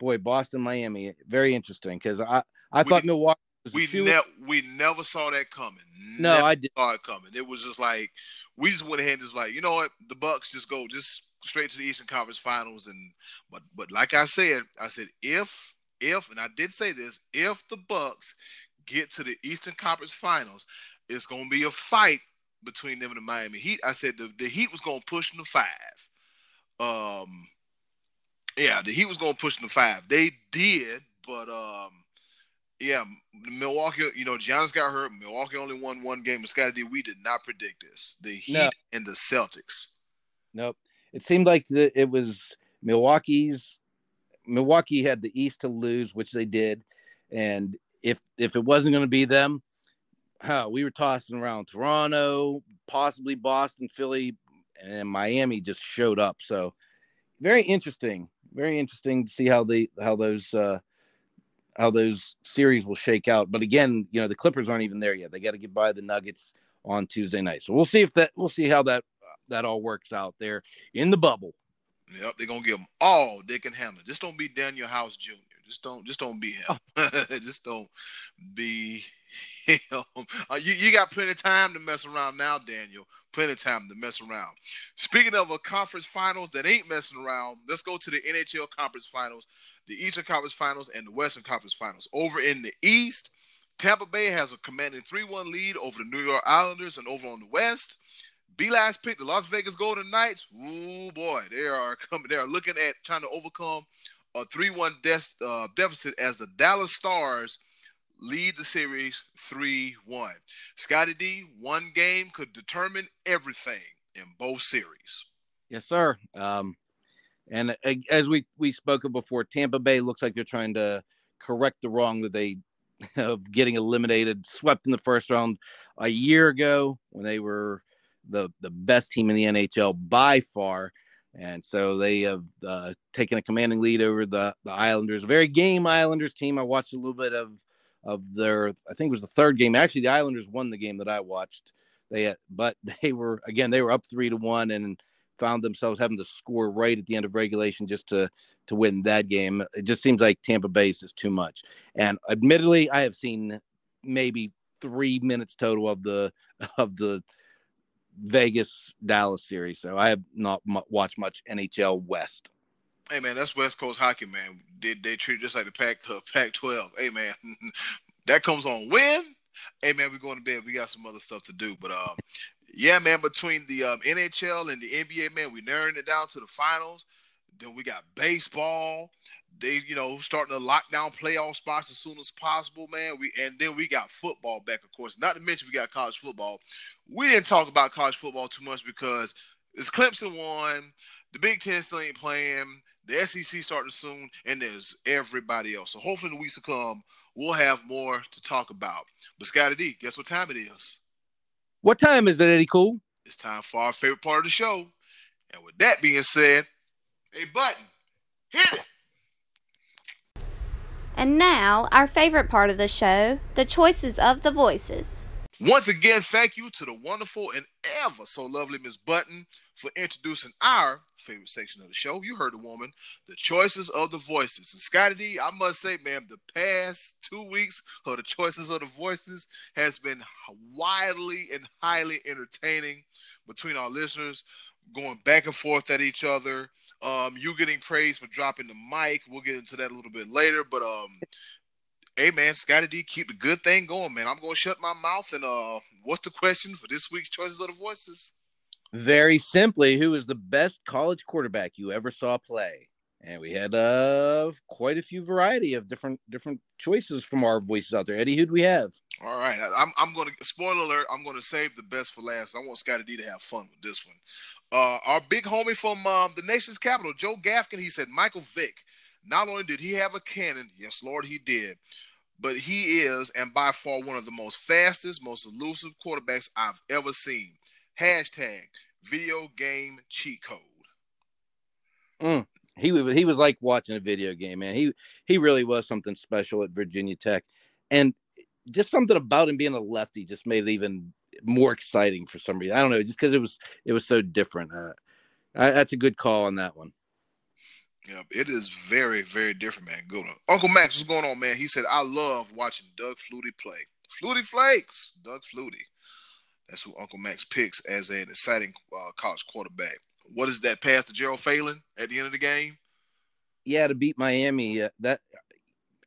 boy, Boston, Miami, very interesting because I I we, thought Milwaukee. We never we never saw that coming. No, never I did saw it coming. It was just like we just went ahead and just like you know what the Bucks just go just straight to the Eastern Conference Finals and but but like I said, I said if if and I did say this if the Bucks get to the Eastern Conference Finals, it's gonna be a fight between them and the Miami Heat. I said the, the Heat was gonna push them to five. Um, yeah, he was going to push them to five. They did, but um, yeah, Milwaukee. You know, Giannis got hurt. Milwaukee only won one game. Scotty D, we did not predict this. The Heat no. and the Celtics. Nope. It seemed like the, it was Milwaukee's. Milwaukee had the East to lose, which they did, and if if it wasn't going to be them, huh, we were tossing around Toronto, possibly Boston, Philly, and Miami just showed up. So very interesting very interesting to see how the how those uh, how those series will shake out. But again, you know, the Clippers aren't even there yet. They got to get by the Nuggets on Tuesday night. So we'll see if that we'll see how that that all works out there in the bubble. Yep, they're gonna give them all they can handle. Just don't be Danuel House Jr. Just don't just don't be him. Oh. just don't be him. Uh, you you got plenty of time to mess around now, Danuel plenty of time to mess around. Speaking of a conference finals that ain't messing around, let's go to the NHL conference finals, the Eastern Conference Finals, and the Western Conference Finals. Over in the East, Tampa Bay has a commanding 3 1 lead over the New York Islanders, and over on the West, B last pick, the Las Vegas Golden Knights. Ooh, boy, they are coming. They are looking at trying to overcome a 3 1 de- uh, deficit as the Dallas Stars lead the series 3 1. Scotty D, one game could determine everything in both series. Yes, sir. Um, and as we we spoke of before, Tampa Bay looks like they're trying to correct the wrong that they of getting eliminated, swept in the first round a year ago when they were the the best team in the NHL by far. And so they have uh, taken a commanding lead over the, the Islanders, a very game Islanders team. I watched a little bit of of their I think it was the third game. Actually, the Islanders won the game that I watched. They had, but they were again they were up three to one and found themselves having to score right at the end of regulation just to to win that game. It just seems like Tampa Bay is too much. And admittedly, I have seen maybe three minutes total of the of the Vegas Dallas series, so I have not m- watched much NHL West. Hey man, that's West Coast hockey, man. They they treat it just like the Pac uh, Pac twelve. Hey man, that comes on when. Hey man, we're going to bed. We got some other stuff to do, but um, yeah, man. Between the um, NHL and the NBA, man, we narrowing it down to the finals. Then we got baseball. They, you know, starting to lock down playoff spots as soon as possible, man. We and then we got football back, of course. Not to mention we got college football. We didn't talk about college football too much because it's Clemson won. The Big Ten still ain't playing. The SEC starting soon, and there's everybody else. So hopefully, in the weeks to come, we'll have more to talk about. But Scotty D, guess what time it is? What time is it, Eddy Kool? It's time for our favorite part of the show, And with that being said, a button, hit it. And now, our favorite part of the show the choices of the voices. Once again, thank you to the wonderful and ever so lovely Miss Button for introducing our favorite section of the show. You heard the woman, the choices of the voices. And Scotty D, I must say, man, the past two weeks of the choices of the voices has been widely and highly entertaining between our listeners, going back and forth at each other. Um, you getting praised for dropping the mic. We'll get into that a little bit later, but um, hey man, Scotty D, keep the good thing going, man. I'm gonna shut my mouth and uh, what's the question for this week's choices of the voices? Very simply, who is the best college quarterback you ever saw play? And we had uh quite a few variety of different different choices from our voices out there. Eddie, who do we have? All right, I'm I'm gonna spoiler alert. I'm gonna save the best for last. I want Scotty D to have fun with this one. Uh, our big homie from um, the nation's capital, Joe Gafkin, he said Michael Vick. Not only did he have a cannon, yes, Lord, he did, but he is and by far one of the most fastest, most elusive quarterbacks I've ever seen. Hashtag video game cheat code. Mm, he was he was like watching a video game, man. He he really was something special at Virginia Tech, and just something about him being a lefty just made it even more exciting for some reason. I don't know, just because it was it was so different. Uh, I, that's a good call on that one. Yeah, it is very, very different, man. Good one. Uncle Max, what's going on, man? He said, I love watching Doug Flutie play. Flutie Flakes, Doug Flutie. That's who Uncle Max picks as an exciting uh, college quarterback. What is that pass to Gerald Phelan at the end of the game? Yeah, to beat Miami. Uh, that,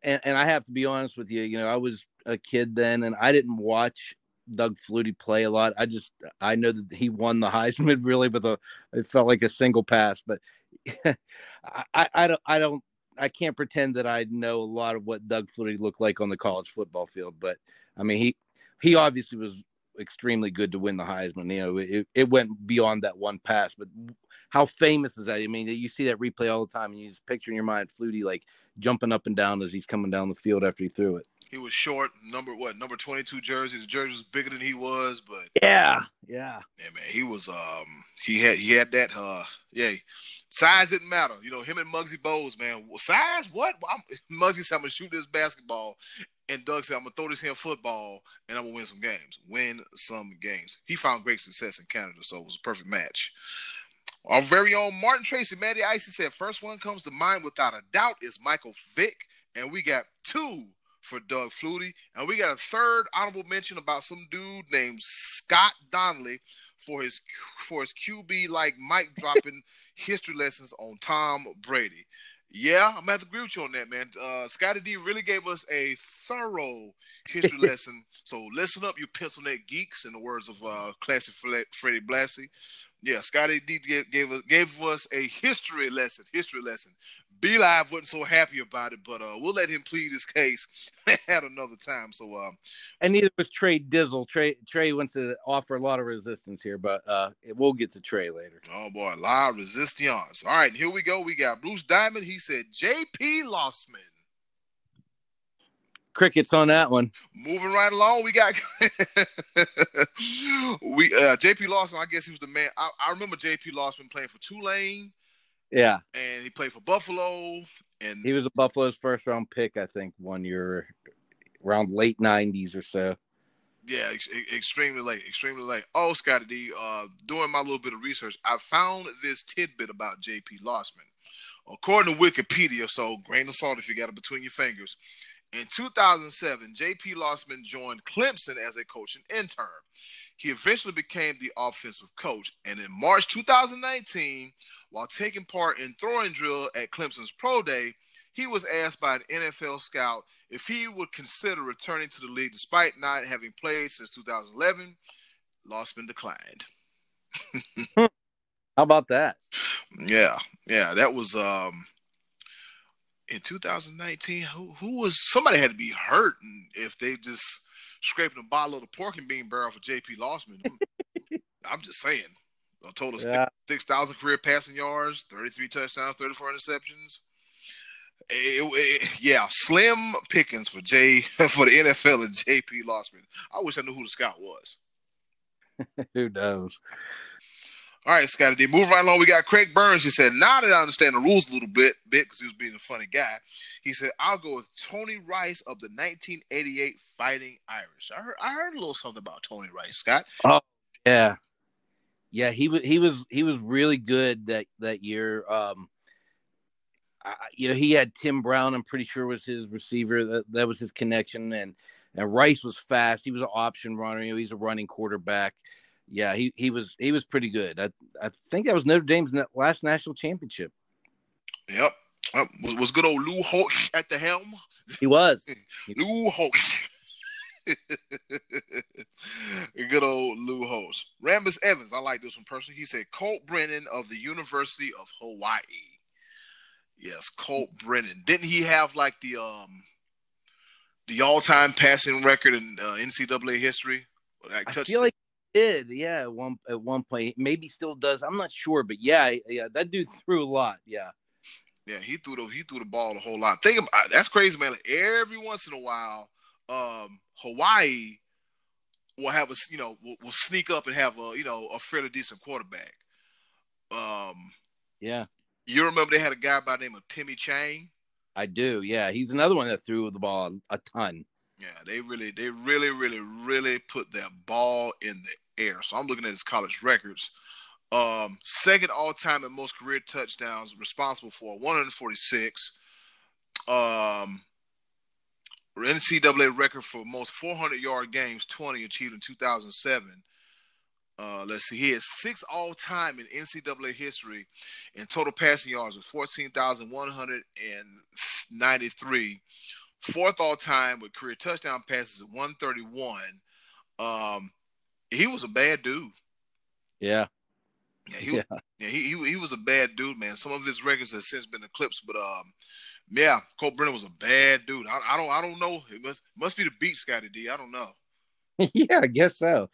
and, and I have to be honest with you. You know, I was a kid then, and I didn't watch Doug Flutie play a lot. I just I know that he won the Heisman really with a it felt like a single pass, but I, I don't I don't I can't pretend that I know a lot of what Doug Flutie looked like on the college football field. But I mean he he obviously was extremely good to win the Heisman. You know, it, it went beyond that one pass, but how famous is that? I mean, you see that replay all the time, and you just picture in your mind Flutie like jumping up and down as he's coming down the field after he threw it. He was short, number what, number twenty two jersey. The jersey was bigger than he was, but yeah, yeah, yeah, man, he was um he had he had that uh yeah size didn't matter. You know him and Muggsy Bogues, man. Size what? I'm, Muggsy said I'm gonna shoot this basketball, and Doug said I'm gonna throw this here football, and I'm gonna win some games. Win some games. He found great success in Canada, so it was a perfect match. Our very own Martin Tracy, Matty Icy said, first one comes to mind without a doubt is Michael Vick, and we got two for Doug Flutie. And we got a third honorable mention about some dude named Scott Donnelly for his for his QB like mic dropping history lessons on Tom Brady. Yeah, I'm gonna have to agree with you on that, man. Uh, Scotty D really gave us a thorough history lesson. So listen up, you pencil neck geeks, in the words of uh, classic Freddie Blassie. Yeah, Scotty D gave, gave us gave us a history lesson. History lesson. B Live wasn't so happy about it, but uh, we'll let him plead his case at another time. So, uh, and neither was Trey Dizzle. Trey Trey wants to offer a lot of resistance here, but uh, we'll get to Trey later. Oh boy, a lot of resistance. All right, here we go. We got Bruce Diamond. He said J.P. Losman. Crickets on that one. Moving right along, we got we uh, J.P. Losman. I guess he was the man. I, I remember J.P. Losman playing for Tulane. Yeah. And he played for Buffalo. And he was a Buffalo's first round pick, I think, one year around late nineties or so. Yeah, ex- extremely late, extremely late. Oh, Scotty D, uh, doing my little bit of research, I found this tidbit about J.P. Losman. According to Wikipedia, so grain of salt if you got it between your fingers. In 2007, J.P. Losman joined Clemson as a coaching intern. He eventually became the offensive coach. And in March 2019, while taking part in throwing drill at Clemson's Pro Day, he was asked by an NFL scout if he would consider returning to the league despite not having played since 2011. Losman declined. How about that? Yeah, yeah, that was um in 2019. Who who was somebody had to be hurt if they just scraping a bottle of the pork and bean barrel for J.P. Losman. I'm just saying. A total yeah. 6,000 career passing yards, 33 touchdowns, 34 interceptions. It, it, yeah, slim pickings for J for the NFL and JP Losman. I wish I knew who the scout was. who knows? All right, Scotty D. Move right along. We got Craig Burns. He said, now that I understand the rules a little bit, bit because he was being a funny guy, he said, I'll go with Tony Rice of the 1988 Fighting Irish. I heard I heard a little something about Tony Rice, Scott. Oh, yeah. Yeah, he was he was he was really good that that year. Um I, you know, he had Tim Brown, I'm pretty sure was his receiver. That that was his connection and and Rice was fast. He was an option runner. You know, he's a running quarterback yeah, he, he was he was pretty good. I I think that was Notre Dame's last national championship. Yep, was, was good old Lou Holtz at the helm. He was Lou Holtz. good old Lou Holtz. Rambus Evans, I like this one personally. He said Colt Brennan of the University of Hawaii. Yes, Colt Brennan. Didn't he have like the um the all time passing record in uh, NCAA history? Like, I feel like did, yeah, at one at one point. Maybe still does. I'm not sure, but yeah, yeah, that dude threw a lot. Yeah. Yeah, he threw the he threw the ball a whole lot. Think about that's crazy, man. Like every once in a while, um, Hawaii will have a you know will, will, sneak up and have a you know a fairly decent quarterback. Um, yeah, you remember they had a guy by the name of Timmy Chang. I do. Yeah, he's another one that threw the ball a ton. Yeah, they really, they really, really, really put that ball in the air. So I'm looking at his college records. Um, second all time in most career touchdowns, responsible for 146. Um, NCAA record for most 400 yard games, 20 achieved in 2007. Uh, let's see, he has six all time in NCAA history in total passing yards with 14,193. Fourth all time with career touchdown passes at 131. Um, he was a bad dude. Yeah. Yeah, he, yeah. yeah he, he, he was a bad dude, man. Some of his records have since been eclipsed, but um, yeah, Colt Brennan was a bad dude. I, I don't I don't know. It must must be the beat, Scotty D. I don't know. yeah, I guess so.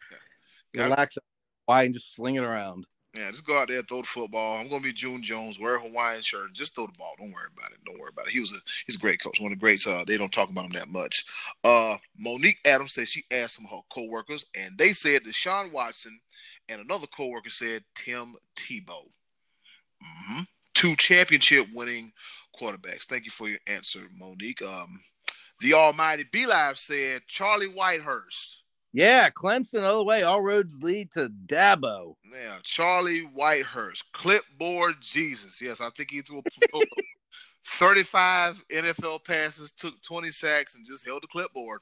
Yeah. Relax, why and just sling it around. Yeah, just go out there, throw the football. I'm gonna be June Jones, wear a Hawaiian shirt, just throw the ball. Don't worry about it. Don't worry about it. He was a he's a great coach, one of the greats. Uh, they don't talk about him that much. Uh, Monique Adams said she asked some of her coworkers, and they said Deshaun Watson, and another coworker said Tim Tebow. Mm-hmm. Two championship winning quarterbacks. Thank you for your answer, Monique. Um, the Almighty B Live said Charlie Whitehurst. Yeah, Clemson all the way. All roads lead to Dabo. Yeah, Charlie Whitehurst, clipboard Jesus. Yes, I think he threw a 35 NFL passes, took 20 sacks, and just held the clipboard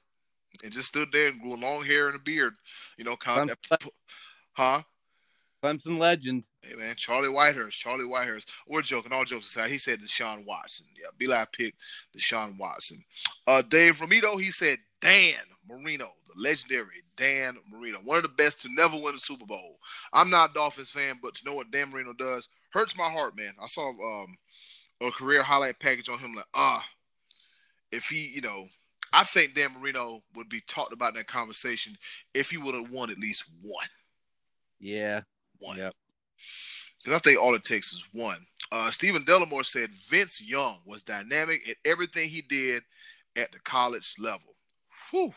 and just stood there and grew long hair and a beard. You know, kind of, uh, huh? Clemson legend. Hey man, Charlie Whitehurst, Charlie Whitehurst. We're joking, all jokes aside. He said Deshaun Watson. Yeah, Eli picked Deshaun Watson. Uh, Dave Romito, he said Dan Marino, the legendary Dan Marino, one of the best to never win a Super Bowl. I'm not a Dolphins fan, but to know what Dan Marino does hurts my heart, man. I saw um, a career highlight package on him, like, ah, if he, you know, I think Dan Marino would be talked about in that conversation if he would have won at least one. Yeah. One. Yep. Because I think all it takes is one. Uh, Stephen Delamore said Vince Young was dynamic in everything he did at the college level. Whew.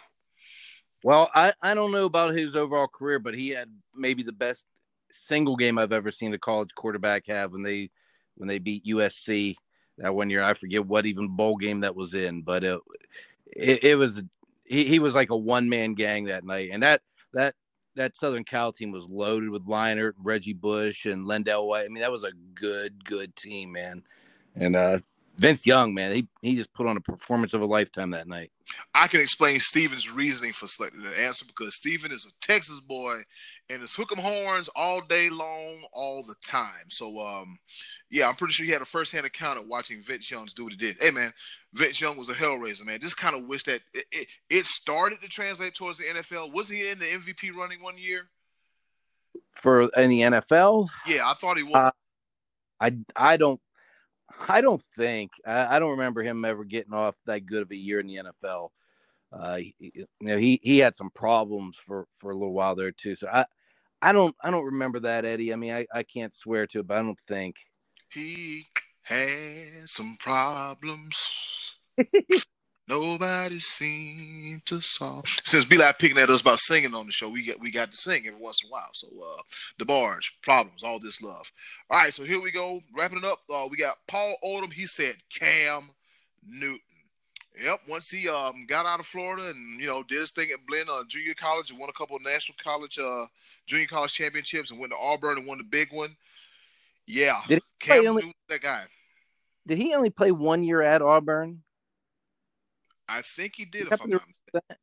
Well, I, I don't know about his overall career, but he had maybe the best single game I've ever seen a college quarterback have when they when they beat USC that one year. I forget what even bowl game that was in, but it it, it was he, he was like a one man gang that night, and that that that Southern Cal team was loaded with Leinart, Reggie Bush, and LenDale White. I mean, that was a good good team, man. And uh, Vince Young, man, he he just put on a performance of a lifetime that night. I can explain Steven's reasoning for selecting the answer because Steven is a Texas boy and it's hook 'em horns all day long, all the time. So, um, yeah, I'm pretty sure he had a first hand account of watching Vince Young do what he did. Hey, man, Vince Young was a hellraiser, man. Just kind of wish that it, it, it started to translate towards the NFL. Was he in the MVP running one year? For in the NFL? Yeah, I thought he was. Uh, I I don't I don't think I, I, don't remember him ever getting off that good of a year in the NFL. Uh, he, you know, he he had some problems for for a little while there too. So I I don't I don't remember that Eddie. I mean, I I can't swear to it, but I don't think he had some problems. Nobody seems to solve. Since B Live picking at us about singing on the show, we get we got to sing every once in a while. So uh the barge, problems, all this love. All right, so here we go. Wrapping it up. Uh, we got Paul Odom. He said Cam Newton. Yep. Once he um got out of Florida and you know did his thing at Blinn uh, Junior College and won a couple of national college uh junior college championships and went to Auburn and won the big one. Yeah, Did Cam only- Newton, that guy. Did he only play one year at Auburn? I think he did. If I'm not mistaken.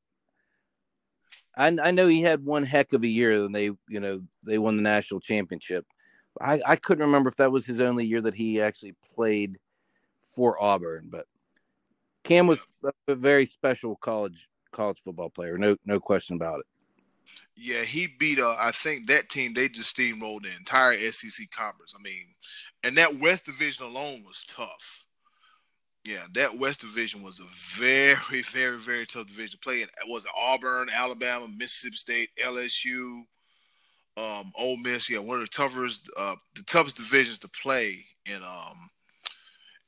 I I know he had one heck of a year and they you know they won the national championship. I I couldn't remember if that was his only year that he actually played for Auburn, but Cam was a- a very special college college football player. No no question about it. Yeah, he beat. Uh, I think that team they just steamrolled the entire SEC conference. I mean, and that West Division alone was tough. Yeah, that West Division was a very, very, very tough division to play in. It was Auburn, Alabama, Mississippi State, LSU, um, Ole Miss. Yeah, one of the toughest, uh, the toughest divisions to play in um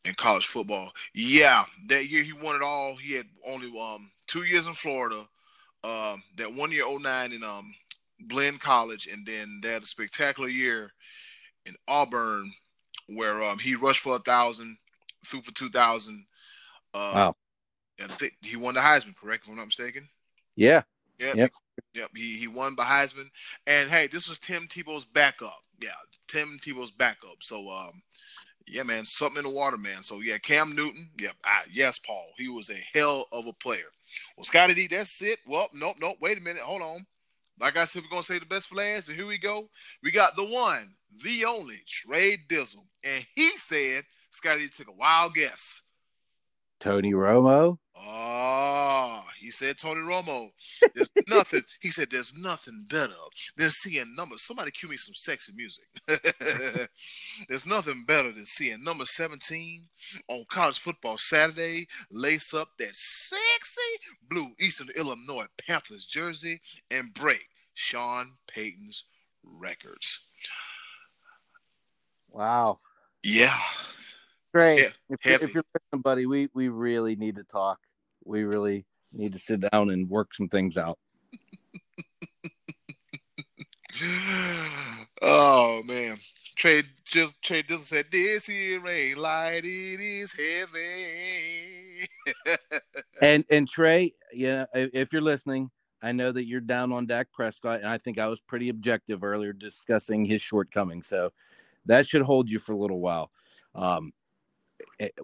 in college football. Yeah, that year he won it all. He had only um two years in Florida. Um, that one year 09 in um Blinn College, and then that spectacular year in Auburn where um he rushed for a thousand, two thousand. Uh, Wow. And I he won the Heisman, correct? If I'm not mistaken. Yeah, Yep. Yep. Yep. He he won by Heisman. And hey, this was Tim Tebow's backup. Yeah, Tim Tebow's backup. So um yeah, man, something in the water, man. So yeah, Cam Newton. Yep. Ah, yes, Paul. He was a hell of a player. Well, Scotty D, that's it. Well, nope, nope. Wait a minute. Hold on. Like I said, we're gonna say the best for last, and here we go. We got the one, the only Trey Dizzle, and he said Scotty took a wild guess. Tony Romo. Oh, he said Tony Romo. There's nothing. He said there's nothing better than seeing numbers. Somebody cue me some sexy music. there's nothing better than seeing number 17 on college football Saturday. Lace up that sexy blue Eastern Illinois Panthers jersey and break Sean Payton's records. Wow. Yeah. Great. Yeah, if, heavy. if you're listening, buddy, we we really need to talk. We really need to sit down and work some things out. oh man. Trey just Trey Dillon said, This here ain't light, it is heavy. And and Trey, yeah, if if you're listening, I know that you're down on Dak Prescott, and I think I was pretty objective earlier discussing his shortcomings. So that should hold you for a little while. Um,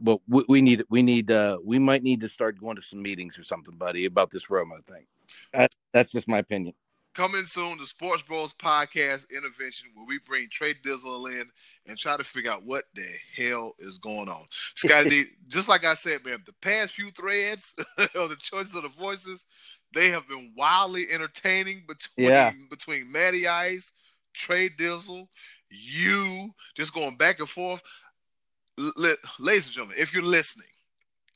but we, we need we need uh we might need to start going to some meetings or something, buddy, about this Romo thing. That's that's just my opinion. Coming soon, the Sports Bros Podcast intervention, where we bring Trey Dizzle in and try to figure out what the hell is going on. Scotty, just like I said, man, the past few threads or the choices of the voices, they have been wildly entertaining between Yeah. between Matty Ice, Trey Dizzle, you, just going back and forth. Ladies and gentlemen, if you're listening,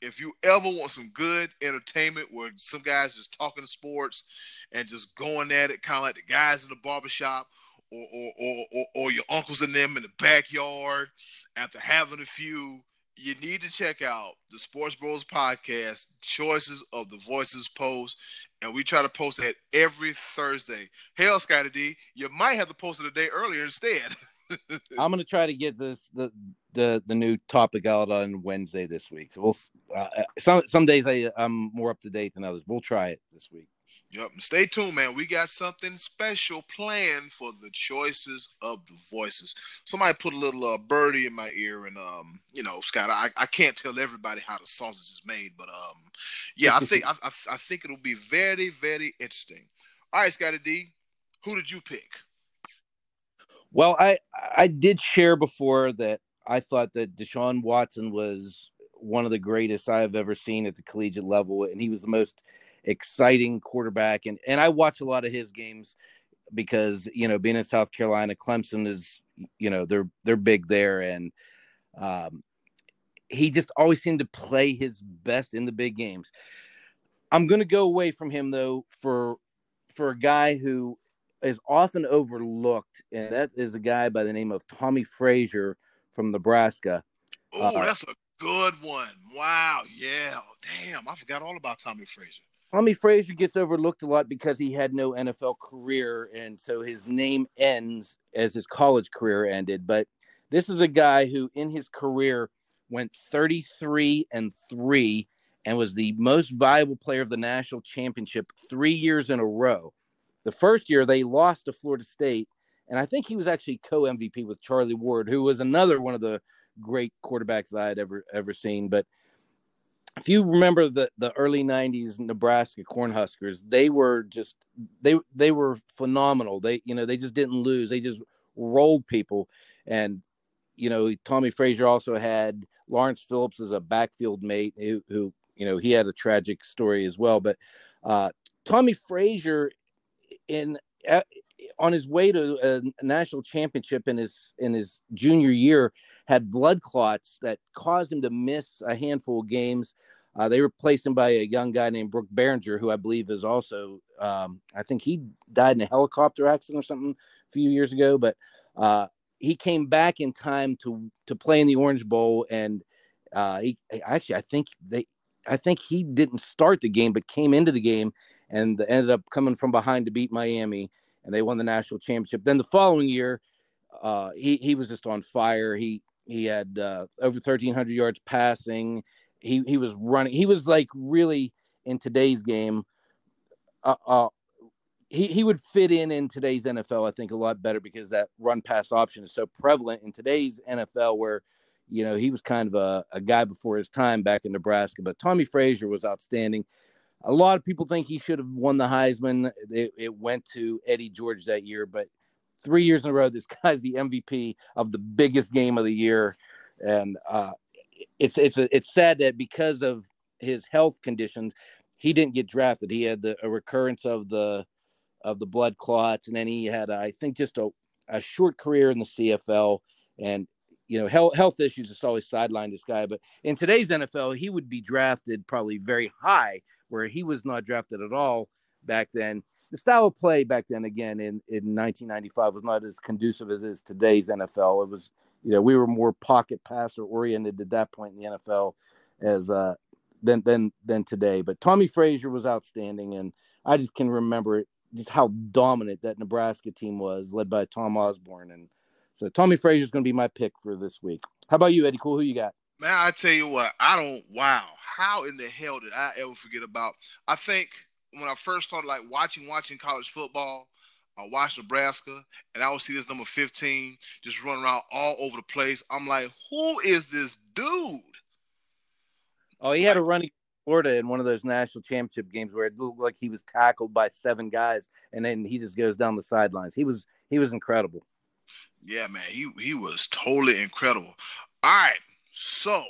if you ever want some good entertainment where some guys just talking sports and just going at it, kind of like the guys in the barbershop or, or, or, or, or your uncles and them in the backyard after having a few, you need to check out the Sports Bros podcast, Choices of the Voices post. And we try to post that every Thursday. Hell, Scotty D, you might have to post it a day earlier instead. I'm gonna try to get this the the the new topic out on Wednesday this week. So we'll uh, some some days I I'm more up to date than others. We'll try it this week. Yep. Stay tuned, man. We got something special planned for the choices of the voices. Somebody put a little uh, birdie in my ear, and um, you know, Scott, I, I can't tell everybody how the sausage is made, but um, yeah, I think I, I, I think it'll be very very interesting. All right, Scotty D, who did you pick? Well, I I did share before that I thought that Deshaun Watson was one of the greatest I have ever seen at the collegiate level, and he was the most exciting quarterback. And and I watch a lot of his games because you know being in South Carolina, Clemson is you know they're they're big there, and um, he just always seemed to play his best in the big games. I'm going to go away from him though for for a guy who is often overlooked, and that is a guy by the name of Tommie Frazier from Nebraska. Oh, Uh, that's a Good one. Wow. Yeah. Damn. I forgot all about Tommie Frazier. Tommie Frazier gets overlooked a lot because he had no NFL career, and so his name ends as his college career ended. But this is a guy who, in his career, went 33 and three and was the most valuable player of the national championship three years in a row. The first year they lost to Florida State, and I think he was actually co MVP with Charlie Ward, who was another one of the great quarterbacks I had ever ever seen. But if you remember the the early '90s Nebraska Cornhuskers, they were just they they were phenomenal. They you know they just didn't lose. They just rolled people, and you know Tommie Frazier also had Lawrence Phillips as a backfield mate who, who you know he had a tragic story as well. But uh, Tommie Frazier in uh, on his way to a national championship in his in his junior year had blood clots that caused him to miss a handful of games. Uh, they replaced him by a young guy named Brook Berringer, who I believe is also, um, I think he died in a helicopter accident or something a few years ago. But uh, he came back in time to to play in the Orange Bowl, and uh, he actually I think they I think he didn't start the game, but came into the game and ended up coming from behind to beat Miami, and they won the national championship. Then the following year, uh, he he was just on fire. He he had uh, over thirteen hundred yards passing. He he was running. He was like really in today's game. Uh, uh, he he would fit in in today's NFL, I think, a lot better because that run pass option is so prevalent in today's NFL, where you know, he was kind of a, a guy before his time back in Nebraska, but Tommie Frazier was outstanding. A lot of people think he should have won the Heisman. It, it went to Eddie George that year, but three years in a row, this guy's the MVP of the biggest game of the year, and uh, it's it's a, it's sad that because of his health conditions, he didn't get drafted. He had the, a recurrence of the of the blood clots, and then he had, I think, just a, a short career in the CFL. And you know, health, health issues just always sidelined this guy. But in today's NFL, he would be drafted probably very high, where he was not drafted at all back then. The style of play back then, again in, in 1995, was not as conducive as is today's NFL. It was, you know, we were more pocket passer oriented at that point in the NFL as uh, than than than today. But Tommie Frazier was outstanding, and I just can remember just how dominant that Nebraska team was, led by Tom Osborne and so Tommy Frazier is going to be my pick for this week. How about you, Eddy Kool? Who you got? Man, I tell you what, I don't. Wow, how in the hell did I ever forget about? I think when I first started like watching watching college football, I watched Nebraska, and I would see this number fifteen just run around all over the place. I'm like, who is this dude? Oh, he had a running Florida in one of those national championship games where it looked like he was tackled by seven guys, and then he just goes down the sidelines. He was he was incredible. Yeah, man, he he was totally incredible. All right, so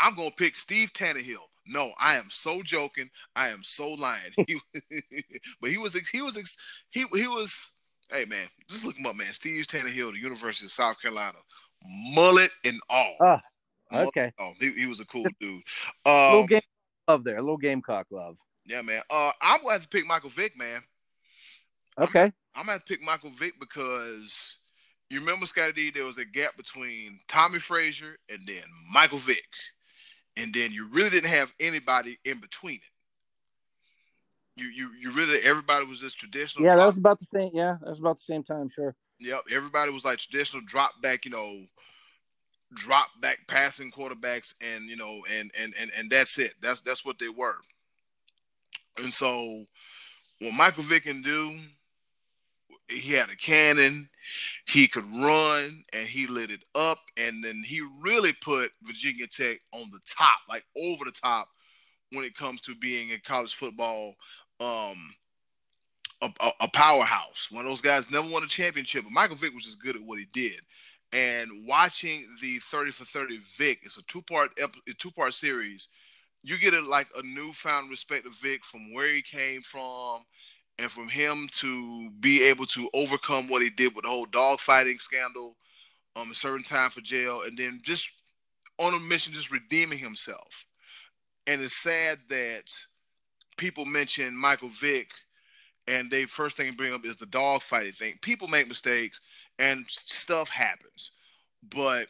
I'm gonna pick Steve Taneyhill. No, I am so joking. I am so lying. He, but he was he was he he was. Hey man, just look him up, man. Steve Taneyhill, the University of South Carolina, mullet and all. Oh, okay. Oh, he, he was a cool dude. Um, little game love there, a little Gamecock love. Yeah, man. Uh, I'm gonna have to pick Michael Vick, man. Okay. I'm, I'm gonna have to pick Michael Vick because you remember Scotty D, there was a gap between Tommie Frazier and then Michael Vick. And then you really didn't have anybody in between it. You you you really everybody was just traditional. Yeah, drop. that was about the same. Yeah, that was about the same time. Sure. Yep, everybody was like traditional drop back. You know, drop back passing quarterbacks, and you know, and and and and that's it. That's that's what they were. And so, what Michael Vick can do he had a cannon, he could run, and he lit it up. And then he really put Virginia Tech on the top, like over the top, when it comes to being a college football um, a, a, powerhouse. One of those guys never won a championship, but Michael Vick was just good at what he did. And watching the 30 for 30 Vick, it's a two part two part series. You get a, like a newfound respect of Vick from where he came from and from him to be able to overcome what he did with the whole dogfighting scandal, um, a certain time for jail, and then just on a mission, just redeeming himself. And it's sad that people mention Michael Vick, and they first thing they bring up is the dogfighting thing. People make mistakes, and stuff happens, but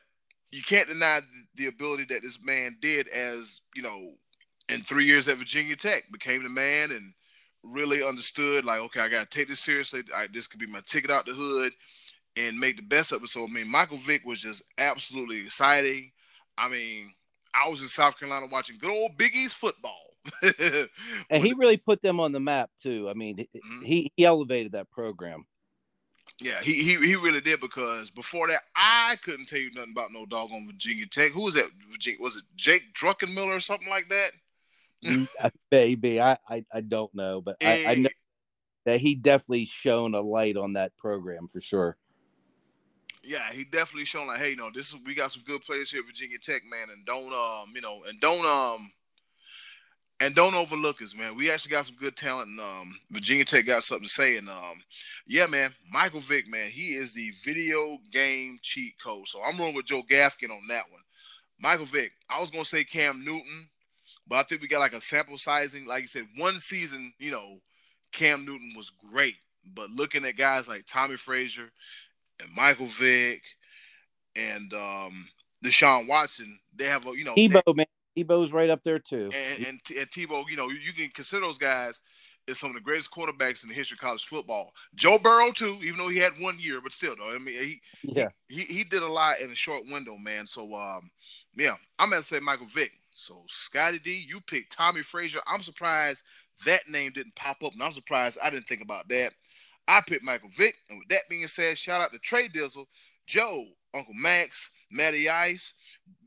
you can't deny the ability that this man did as you know in three years at Virginia Tech became the man and really understood like okay I got to take this seriously. I, this could be my ticket out the hood and make the best of it. So I mean Michael Vick was just absolutely exciting. I mean I was in South Carolina watching good old Big East football. and he really put them on the map too. I mean, mm-hmm. he he elevated that program. Yeah, he, he he really did because before that I couldn't tell you nothing about no dog on Virginia Tech. Who was that? Virginia, was it Jake Druckenmiller or something like that? Mm, uh, maybe I, I I don't know, but I, I know that he definitely shone a light on that program for sure. Yeah, he definitely shown like, hey, you know, this is we got some good players here at Virginia Tech, man, and don't um, you know, and don't um and don't overlook us, man. We actually got some good talent, and um, Virginia Tech got something to say. And um, yeah, man, Michael Vick, man, he is the video game cheat code. So I'm rolling with Joe Gafkin on that one. Michael Vick, I was gonna say Cam Newton, but I think we got like a sample sizing. Like you said, one season, you know, Cam Newton was great, but looking at guys like Tommie Frazier and Michael Vick and um, Deshaun Watson, they have a you know Tebow, man. Tebow's right up there too. And, and, and Tebow, you know, you can consider those guys as some of the greatest quarterbacks in the history of college football. Joe Burrow too, even though he had one year, but still though, I mean, he yeah he, he, he did a lot in a short window, man. So um, yeah, I'm gonna say Michael Vick. So Scottie D, you picked Tommie Frazier. I'm surprised that name didn't pop up, and I'm surprised I didn't think about that. I picked Michael Vick, and with that being said, shout out to Trey Dizzle, Joe, Uncle Max, Matty Ice,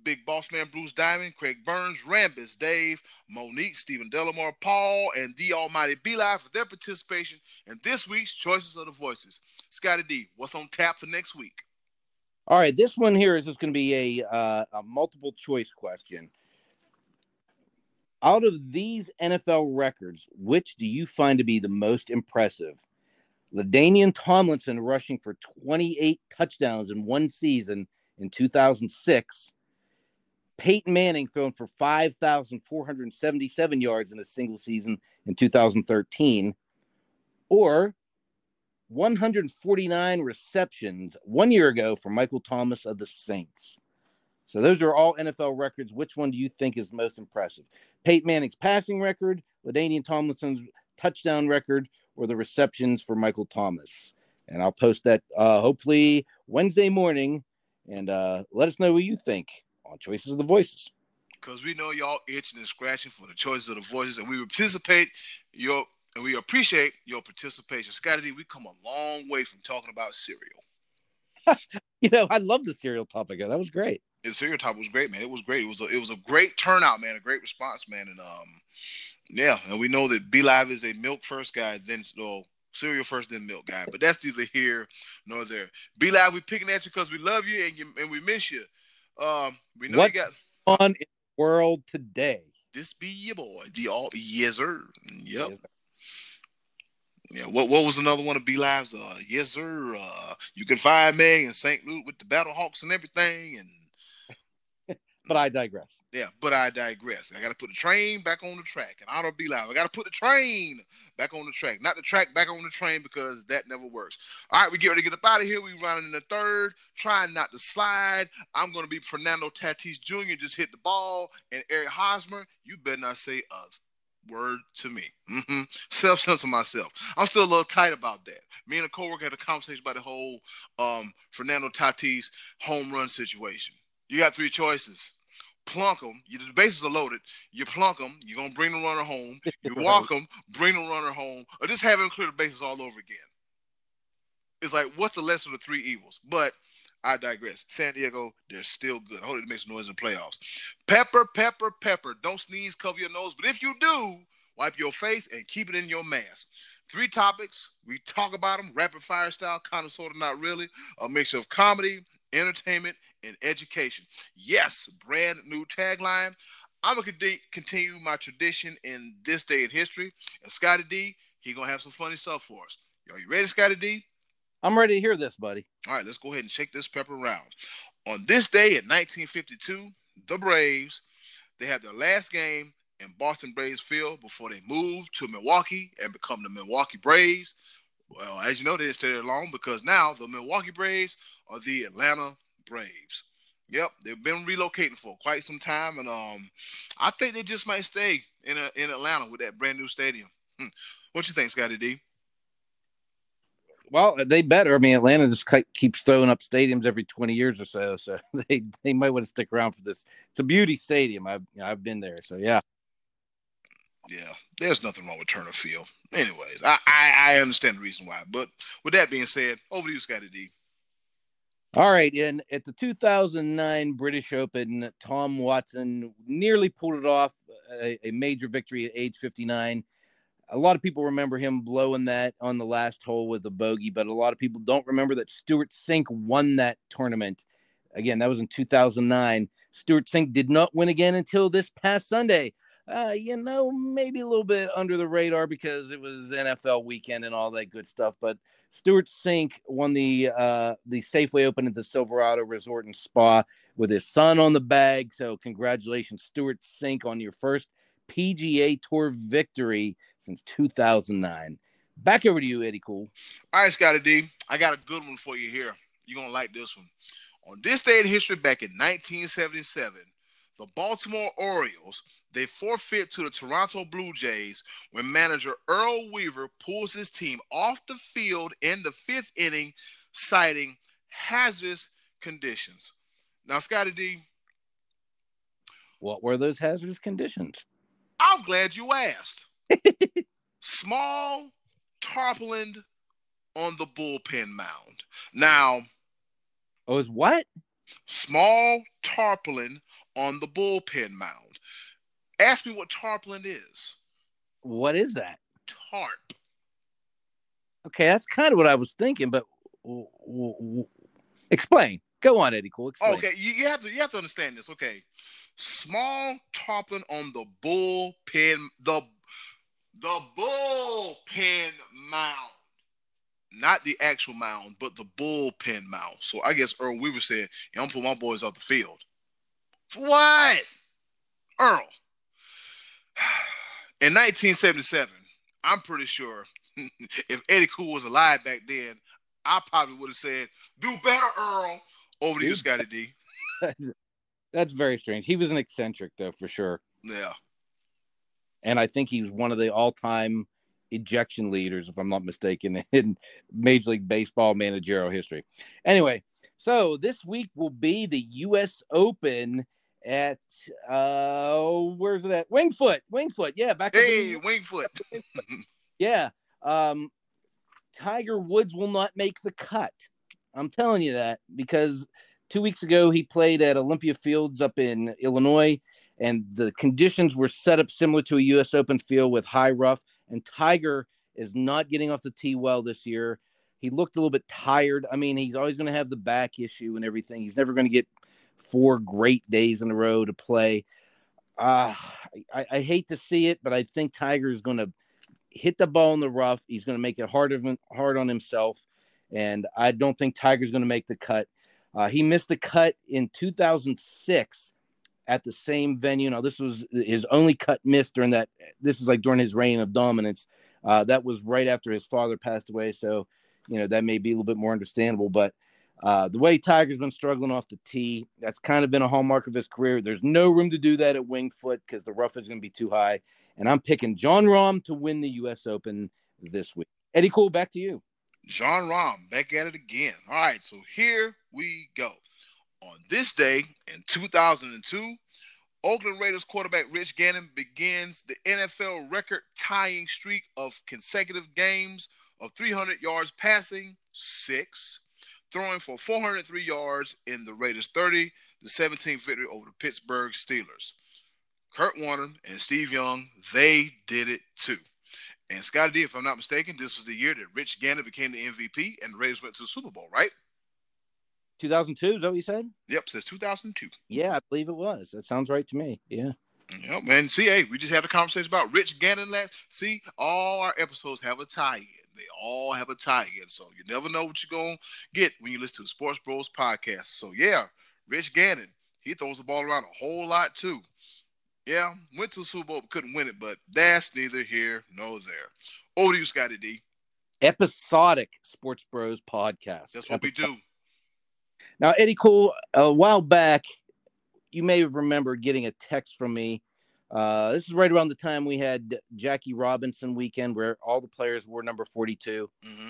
Big Boss Man Bruce Diamond, Craig Burns, Rambus, Dave, Monique, Stephen Delamore, Paul, and the Almighty B Live for their participation in this week's Choices of the Voices. Scottie D, what's on tap for next week? All right, this one here is just going to be a, uh, a multiple choice question. Out of these NFL records, which do you find to be the most impressive? LaDainian Tomlinson rushing for 28 touchdowns in one season in 2006 Peyton Manning thrown for 5,477 yards in a single season in 2013, or 149 receptions one year ago for Michael Thomas of the Saints. So those are all NFL records. Which one do you think is most impressive? Peyton Manning's passing record, LaDainian Tomlinson's touchdown record, or the receptions for Michael Thomas? And I'll post that uh, hopefully Wednesday morning and uh, let us know what you think on Choices of the Voices. Because we know y'all itching and scratching for the choices of the voices, and we participate your and we appreciate your participation. Scottie, we come a long way from talking about cereal. you know, I love the cereal topic. That was great. The cereal topic was great, man. It was great. It was a, it was a great turnout, man. A great response, man. And um, yeah, and we know that B Live is a milk first guy, then well, cereal first, then milk guy. But that's neither here nor there. B Live, we picking at you because we love you and you and we miss you. Um, we know What's you got on in the world today. This be your boy, the all yes sir. Yep. Yes, sir. Yeah, what what was another one of B Live's? Uh, yes, sir. Uh, you can find me in St. Louis with the Battle Hawks and everything, and but I digress. Yeah, but I digress. I got to put the train back on the track, and I don't be loud. I got to put the train back on the track, not the track back on the train because that never works. All right, we get ready to get up out of here. We running in the third, trying not to slide. I'm going to be Fernando Tatis Jr. Just hit the ball, and Eric Hosmer. You better not say a word to me. Mm-hmm. Self censor myself. I'm still a little tight about that. Me and a coworker had a conversation about the whole um, Fernando Tatis home run situation. You got three choices. Plunk them. You, the bases are loaded. You plunk them. You're gonna bring the runner home. You walk them, bring the runner home, or just have him clear the bases all over again. It's like, what's the lesson of the three evils? But I digress. San Diego, they're still good. I hope it makes noise in the playoffs. Pepper, pepper, pepper. Don't sneeze, cover your nose. But if you do, wipe your face and keep it in your mask. Three topics. We talk about them rapid fire style, kind of, sort of, not really. A mixture of comedy, entertainment, and education. Yes, brand new tagline. I'm gonna continue my tradition in this day in history. And Scottie D, he gonna have some funny stuff for us. Are you ready, Scottie D? I'm ready to hear this, buddy. All right, let's go ahead and shake this pepper around. On this day in 1952, the Braves they had their last game in Boston Braves Field before they moved to Milwaukee and become the Milwaukee Braves. Well, as you know, they didn't stay there long because now the Milwaukee Braves are the Atlanta Braves. Yep, they've been relocating for quite some time, and um, I think they just might stay in a, in Atlanta with that brand new stadium. Hmm. What you think, Scottie D? Well, they better. I mean, Atlanta just keeps throwing up stadiums every twenty years or so, so they they might want to stick around for this. It's a beauty stadium. I've I've been there, so yeah. Yeah, there's nothing wrong with Turner Field. Anyways, I, I, I understand the reason why. But with that being said, over to you, Scottie D. All right, and at the 2009 British Open, Tom Watson nearly pulled it off, a, a major victory at age 59 a lot of people remember him blowing that on the last hole with the bogey, but a lot of people don't remember that Stewart Cink won that tournament. Again, that was in 2009. Stewart Cink did not win again until this past Sunday. Uh, you know, maybe a little bit under the radar because it was NFL weekend and all that good stuff. But Stewart Cink won the uh, the Safeway Open at the Silverado Resort and Spa with his son on the bag. So congratulations, Stewart Cink, on your first PGA Tour victory since 2009. Back over to you, Eddy Kool. All right, Scottie D. I got a good one for you here. You're to like this one. On this day in history, back in 1977, the Baltimore Orioles they forfeit to the Toronto Blue Jays when manager Earl Weaver pulls his team off the field in the fifth inning, citing hazardous conditions. Now, Scottie D. What were those hazardous conditions? I'm glad you asked. Small tarpaulin on the bullpen mound. Now, oh, is what? Small tarpaulin on the bullpen mound. Ask me what tarpaulin is. What is that? Tarp. Okay, that's kind of what I was thinking, but w- w- w- explain. Go on, Eddy. Kool. Explain. Okay, you, you have to you have to understand this. Okay, small tarpaulin on the bullpen, the the bullpen mound. Not the actual mound, but the bullpen mound. So I guess Earl Weaver said, I'm put my boys off the field. What? Earl. In 1977, I'm pretty sure if Eddy Kool was alive back then, I probably would have said, do better, Earl. Over to you, Scottie D. That's very strange. He was an eccentric, though, for sure. Yeah. And I think he was one of the all-time ejection leaders, if I'm not mistaken, in Major League Baseball managerial history. Anyway, so this week will be the U.S. Open at uh where's it at? Winged Foot. Winged Foot. Yeah, back. Hey, Wingfoot. Yeah. Um, Tiger Woods will not make the cut. I'm telling you that because two weeks ago he played at Olympia Fields up in Illinois, and the conditions were set up similar to a U.S. Open field with high rough. And Tiger is not getting off the tee well this year. He looked a little bit tired. I mean, he's always going to have the back issue and everything. He's never going to get four great days in a row to play. Uh, I, I hate to see it, but I think Tiger is going to hit the ball in the rough. He's going to make it hard, hard on himself and I don't think Tiger's going to make the cut. Uh, he missed the cut in 2006 at the same venue. Now, this was his only cut missed during that. This is like during his reign of dominance. Uh, that was right after his father passed away. So, you know, that may be a little bit more understandable. But uh, the way Tiger's been struggling off the tee, that's kind of been a hallmark of his career. There's no room to do that at Wingfoot because the rough is going to be too high. And I'm picking Jon Rahm to win the U.S. Open this week. Eddy Kool, back to you. Jon Rahm back at it again. All right, so here we go. On this day in 2002, Oakland Raiders quarterback Rich Gannon begins the NFL record tying streak of consecutive games of 300 yards passing, six, throwing for 403 yards in the Raiders' 30 the 17th victory over the Pittsburgh Steelers. Kurt Warner and Steve Young, they did it too. And Scottie D, if I'm not mistaken, this was the year that Rich Gannon became the MVP and the Raiders went to the Super Bowl, right? 2002, is that what you said? Yep, says 2002. Yeah, I believe it was. That sounds right to me. Yeah. Yep, man. See, hey, we just had a conversation about Rich Gannon last. See, all our episodes have a tie-in. They all have a tie-in, so you never know what you're gonna get when you listen to the Sports Bros podcast. So yeah, Rich Gannon, he throws the ball around a whole lot too. Yeah, went to the Super Bowl, couldn't win it, but that's neither here nor there. Over to you, Scottie D. Episodic Sports Bros podcast. That's what Episodic. we do. Now, Eddy Kool, a while back, you may have remembered getting a text from me. Uh, this is right around the time we had Jackie Robinson weekend, where all the players were number 42. Mm-hmm.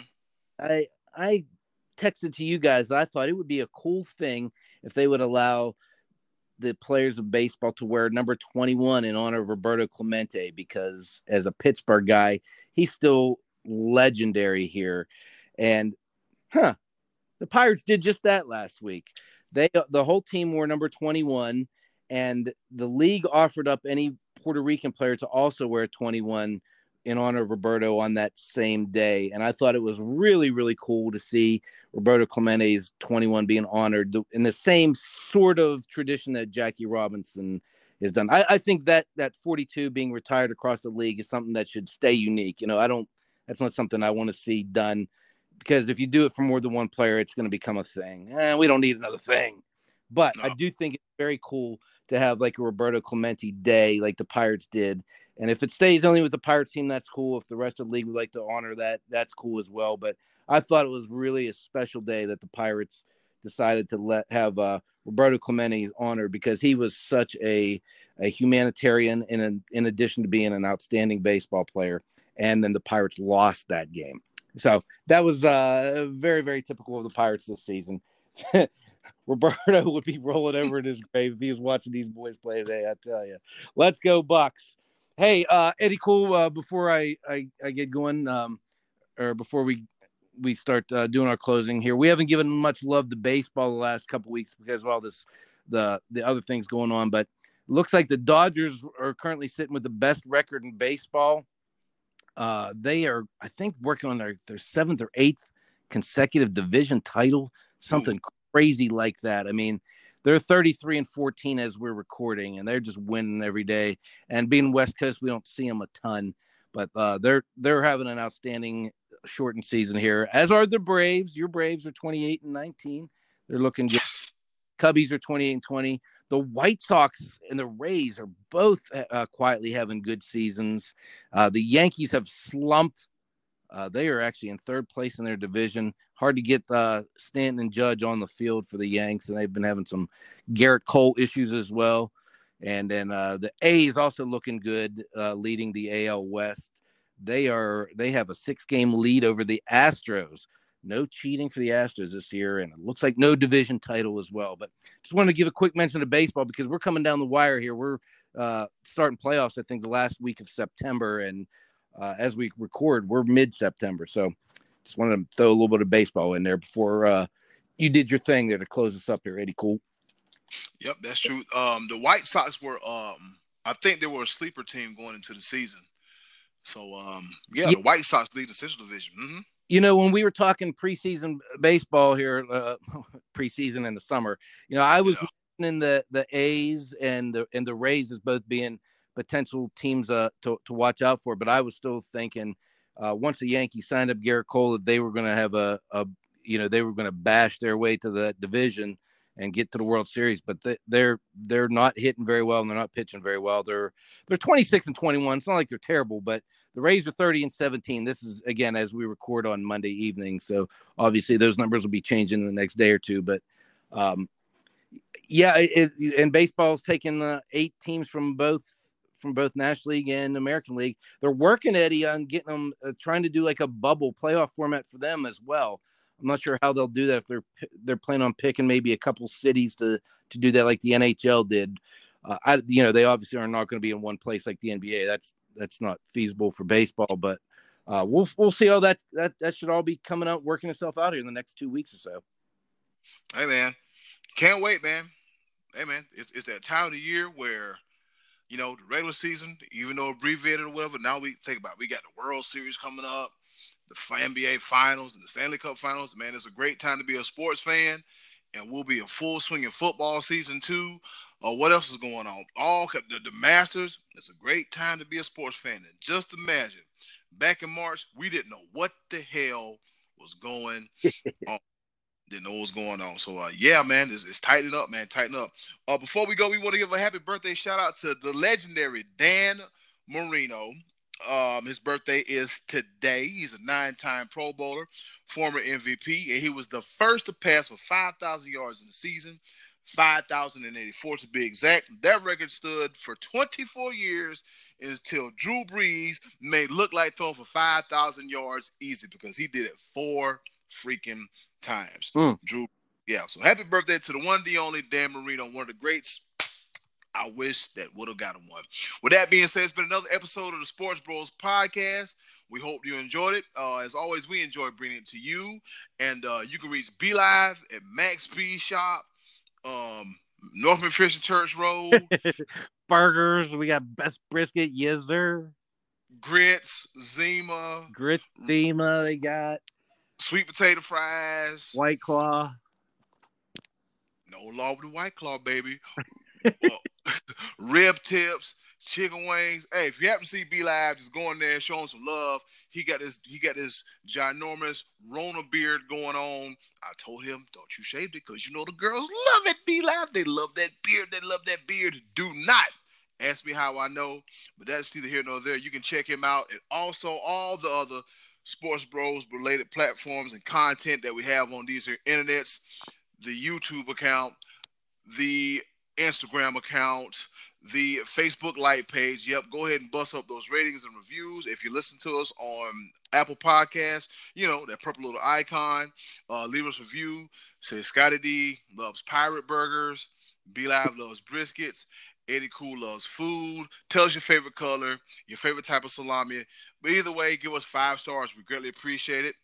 I I texted to you guys. I thought it would be a cool thing if they would allow the players of baseball to wear number 21 in honor of Roberto Clemente because as a Pittsburgh guy, he's still legendary here. And huh, the Pirates did just that last week. They the whole team wore number 21 and the league offered up any Puerto Rican player to also wear 21 in honor of Roberto on that same day. And I thought it was really, really cool to see Roberto Clemente's 21 being honored in the same sort of tradition that Jackie Robinson has done. I, I, think that that 42 being retired across the league is something that should stay unique. You know, I don't, that's not something I want to see done because if you do it for more than one player, it's going to become a thing. Eh, we don't need another thing. But no. I do think it's very cool to have like a Roberto Clemente day, like the Pirates did, and if it stays only with the Pirates team, that's cool. If the rest of the league would like to honor that, that's cool as well. But I thought it was really a special day that the Pirates decided to let have uh, Roberto Clemente honored because he was such a a humanitarian in in addition to being an outstanding baseball player. And then the Pirates lost that game. So that was uh, very, very typical of the Pirates this season. Roberto would be rolling over in his grave if he was watching these boys play today. I tell you, let's go Bucks. Hey, uh, Eddy, Kool. Uh, before I, I, I get going, um, or before we we start uh, doing our closing here, we haven't given much love to baseball the last couple weeks because of all this the the other things going on. But looks like the Dodgers are currently sitting with the best record in baseball. Uh, they are, I think, working on their their seventh or eighth consecutive division title, something crazy like that. I mean, they're 33 and 14 as we're recording, and they're just winning every day. And being West Coast, we don't see them a ton, but uh, they're they're having an outstanding shortened season here. As are the Braves. Your Braves are 28 and 19. They're looking just. Cubbies are 28 and 20. The White Sox and the Rays are both uh, quietly having good seasons. Uh, the Yankees have slumped uh, they are actually in third place in their division. Hard to get uh, Stanton and Judge on the field for the Yanks, and they've been having some Gerrit Cole issues as well. And then uh, the A's also looking good, uh, leading the AL West. They are they have a six game lead over the Astros. No cheating for the Astros this year, and it looks like no division title as well. But just wanted to give a quick mention to baseball because we're coming down the wire here. We're uh, starting playoffs, I think, the last week of September, and uh, as we record, we're mid September. So just wanted to throw a little bit of baseball in there before uh, you did your thing there to close us up here, Eddy. Kool. Yep, that's true. Um, the White Sox were, um, I think they were a sleeper team going into the season. So, um, yeah, yeah, the White Sox lead the Central Division. Mm-hmm. You know, when we were talking preseason baseball here, uh, preseason in the summer, you know, I was yeah. mentioning the the A's and the and the Rays as both being – potential teams uh, to, to watch out for. But I was still thinking uh, once the Yankees signed up Gerrit Cole that they were going to have a, a, you know, they were going to bash their way to the division and get to the World Series. But they, they're they're not hitting very well and they're not pitching very well. They're they're 26 and 21. It's not like they're terrible, but the Rays are 30 and 17. This is again as we record on Monday evening, so obviously those numbers will be changing in the next day or two. But um, yeah, it, and baseball's taking uh, eight teams from both from both National League and American League. They're working Eddy on getting them, uh, trying to do like a bubble playoff format for them as well. I'm not sure how they'll do that if they're they're planning on picking maybe a couple cities to to do that like the NHL did. Uh, I you know they obviously are not going to be in one place like the NBA. That's that's not feasible for baseball, but uh, we'll we'll see how that that that should all be coming out working itself out here in the next two weeks or so. Hey man, can't wait, man. Hey man, it's it's that time of the year where you know, the regular season, even though abbreviated or whatever, now we think about it. we got the World Series coming up, the NBA Finals and the Stanley Cup Finals. Man, it's a great time to be a sports fan, and we'll be a full swing in football season two. Or uh, what else is going on? All the, the Masters. It's a great time to be a sports fan. And just imagine, back in March, we didn't know what the hell was going on didn't know what was going on. So uh, yeah, man, it's, it's tightening up, man, tighten up. Uh, before we go, we want to give a happy birthday shout out to the legendary Dan Marino. Um, his birthday is today. He's a nine-time Pro Bowler, former MVP, and he was the first to pass for 5,000 yards in the season, 5,084 to be exact. That record stood for 24 years until Drew Brees made look like throwing for 5,000 yards easy because he did it four freaking times. Mm. Drew, yeah. So happy birthday to the one, the only Dan Marino, one of the greats. I wish that would have got him one. With that being said, it's been another episode of the Sports Bros podcast. We hope you enjoyed it. Uh, as always, we enjoy bringing it to you. And uh, you can reach B Live at Max B Shop, um, Northman Christian Church Road, Burgers. We got best brisket. Yes, sir. Grits, Zima, Grits, Zima. They got sweet potato fries. White Claw. No law with the White Claw, baby. Uh, rib tips, chicken wings. Hey, if you happen to see B Live, just go in there, show him some love. He got this, he got this ginormous Rona beard going on. I told him, don't you shave it, because you know the girls love it, B Live. They love that beard, they love that beard. Do not ask me how I know, but that's neither here nor there. You can check him out and also all the other Sports Bros related platforms and content that we have on these internets, the YouTube account, the Instagram account, the Facebook like page. Yep, go ahead and bust up those ratings and reviews. If you listen to us on Apple Podcasts, you know, that purple little icon, uh, leave us a review. Say Scottie D loves pirate burgers, B Live loves briskets. Eddy Kool loves food. Tell us your favorite color, your favorite type of salami. But either way, give us five stars. We greatly appreciate it.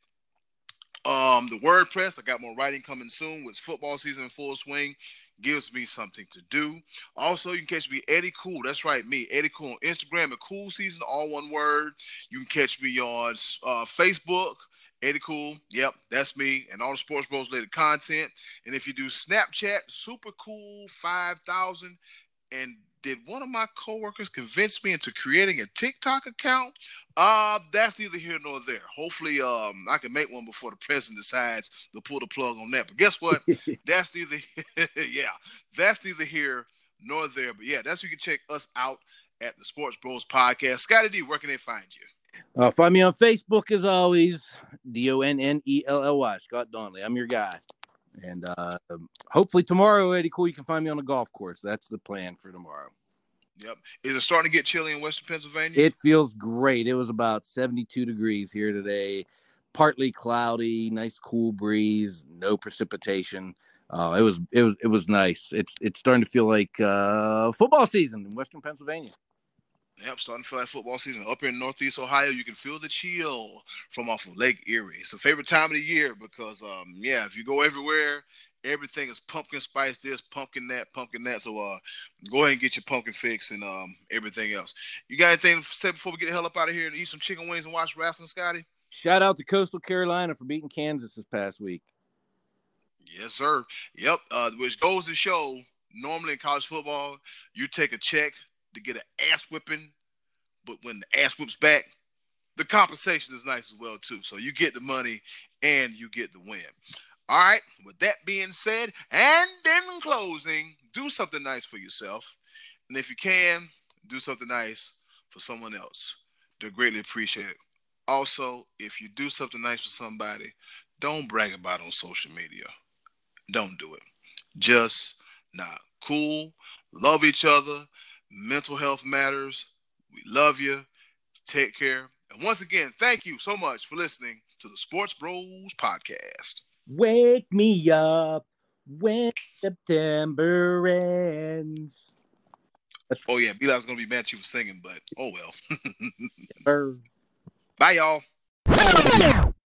Um, the WordPress, I got more writing coming soon with football season in full swing. Gives me something to do. Also, you can catch me Eddy Kool. That's right, me Eddy Kool on Instagram at Cool Season, all one word. You can catch me on uh, Facebook. Eddy Kool, yep, that's me, and all the Sports Bros related content. And if you do Snapchat, Super Cool 5000, and did one of my coworkers convince me into creating a TikTok account? Uh, that's neither here nor there. Hopefully, um, I can make one before the president decides to pull the plug on that. But guess what? that's neither, yeah, that's neither here nor there. But yeah, that's where you can check us out at the Sports Bros Podcast. Scottie D, where can they find you? Uh, find me on Facebook as always. D O N N E L L Y. Scott Donnelly. I'm your guy. And uh, hopefully tomorrow, Eddy Kool, you can find me on the golf course. That's the plan for tomorrow. Yep. Is it starting to get chilly in Western Pennsylvania? It feels great. It was about 72 degrees here today. Partly cloudy, nice cool breeze, no precipitation. Uh, it was it was it was nice. It's it's starting to feel like uh, football season in Western Pennsylvania. Yep, starting to feel like football season. Up here in Northeast Ohio, you can feel the chill from off of Lake Erie. It's a favorite time of the year because, um, yeah, if you go everywhere, everything is pumpkin spice this, pumpkin that, pumpkin that. So, uh, go ahead and get your pumpkin fix and um everything else. You got anything to say before we get the hell up out of here and eat some chicken wings and watch wrestling, Scottie? Shout out to Coastal Carolina for beating Kansas this past week. Yes, sir. Yep. Uh, which goes to show normally in college football, you take a check to get an ass whipping, but when the ass whips back, the compensation is nice as well too. So you get the money and you get the win. All right. With that being said, and in closing, do something nice for yourself, and if you can, do something nice for someone else. They'll greatly appreciate it. Also, if you do something nice for somebody, don't brag about it on social media. Don't do it. Just not cool. Love each other mental health matters. We love you. Take care. And once again, thank you so much for listening to the Sports Bros podcast. Wake me up when September ends. Oh yeah, B was gonna be mad at you for singing, but oh well. Bye y'all.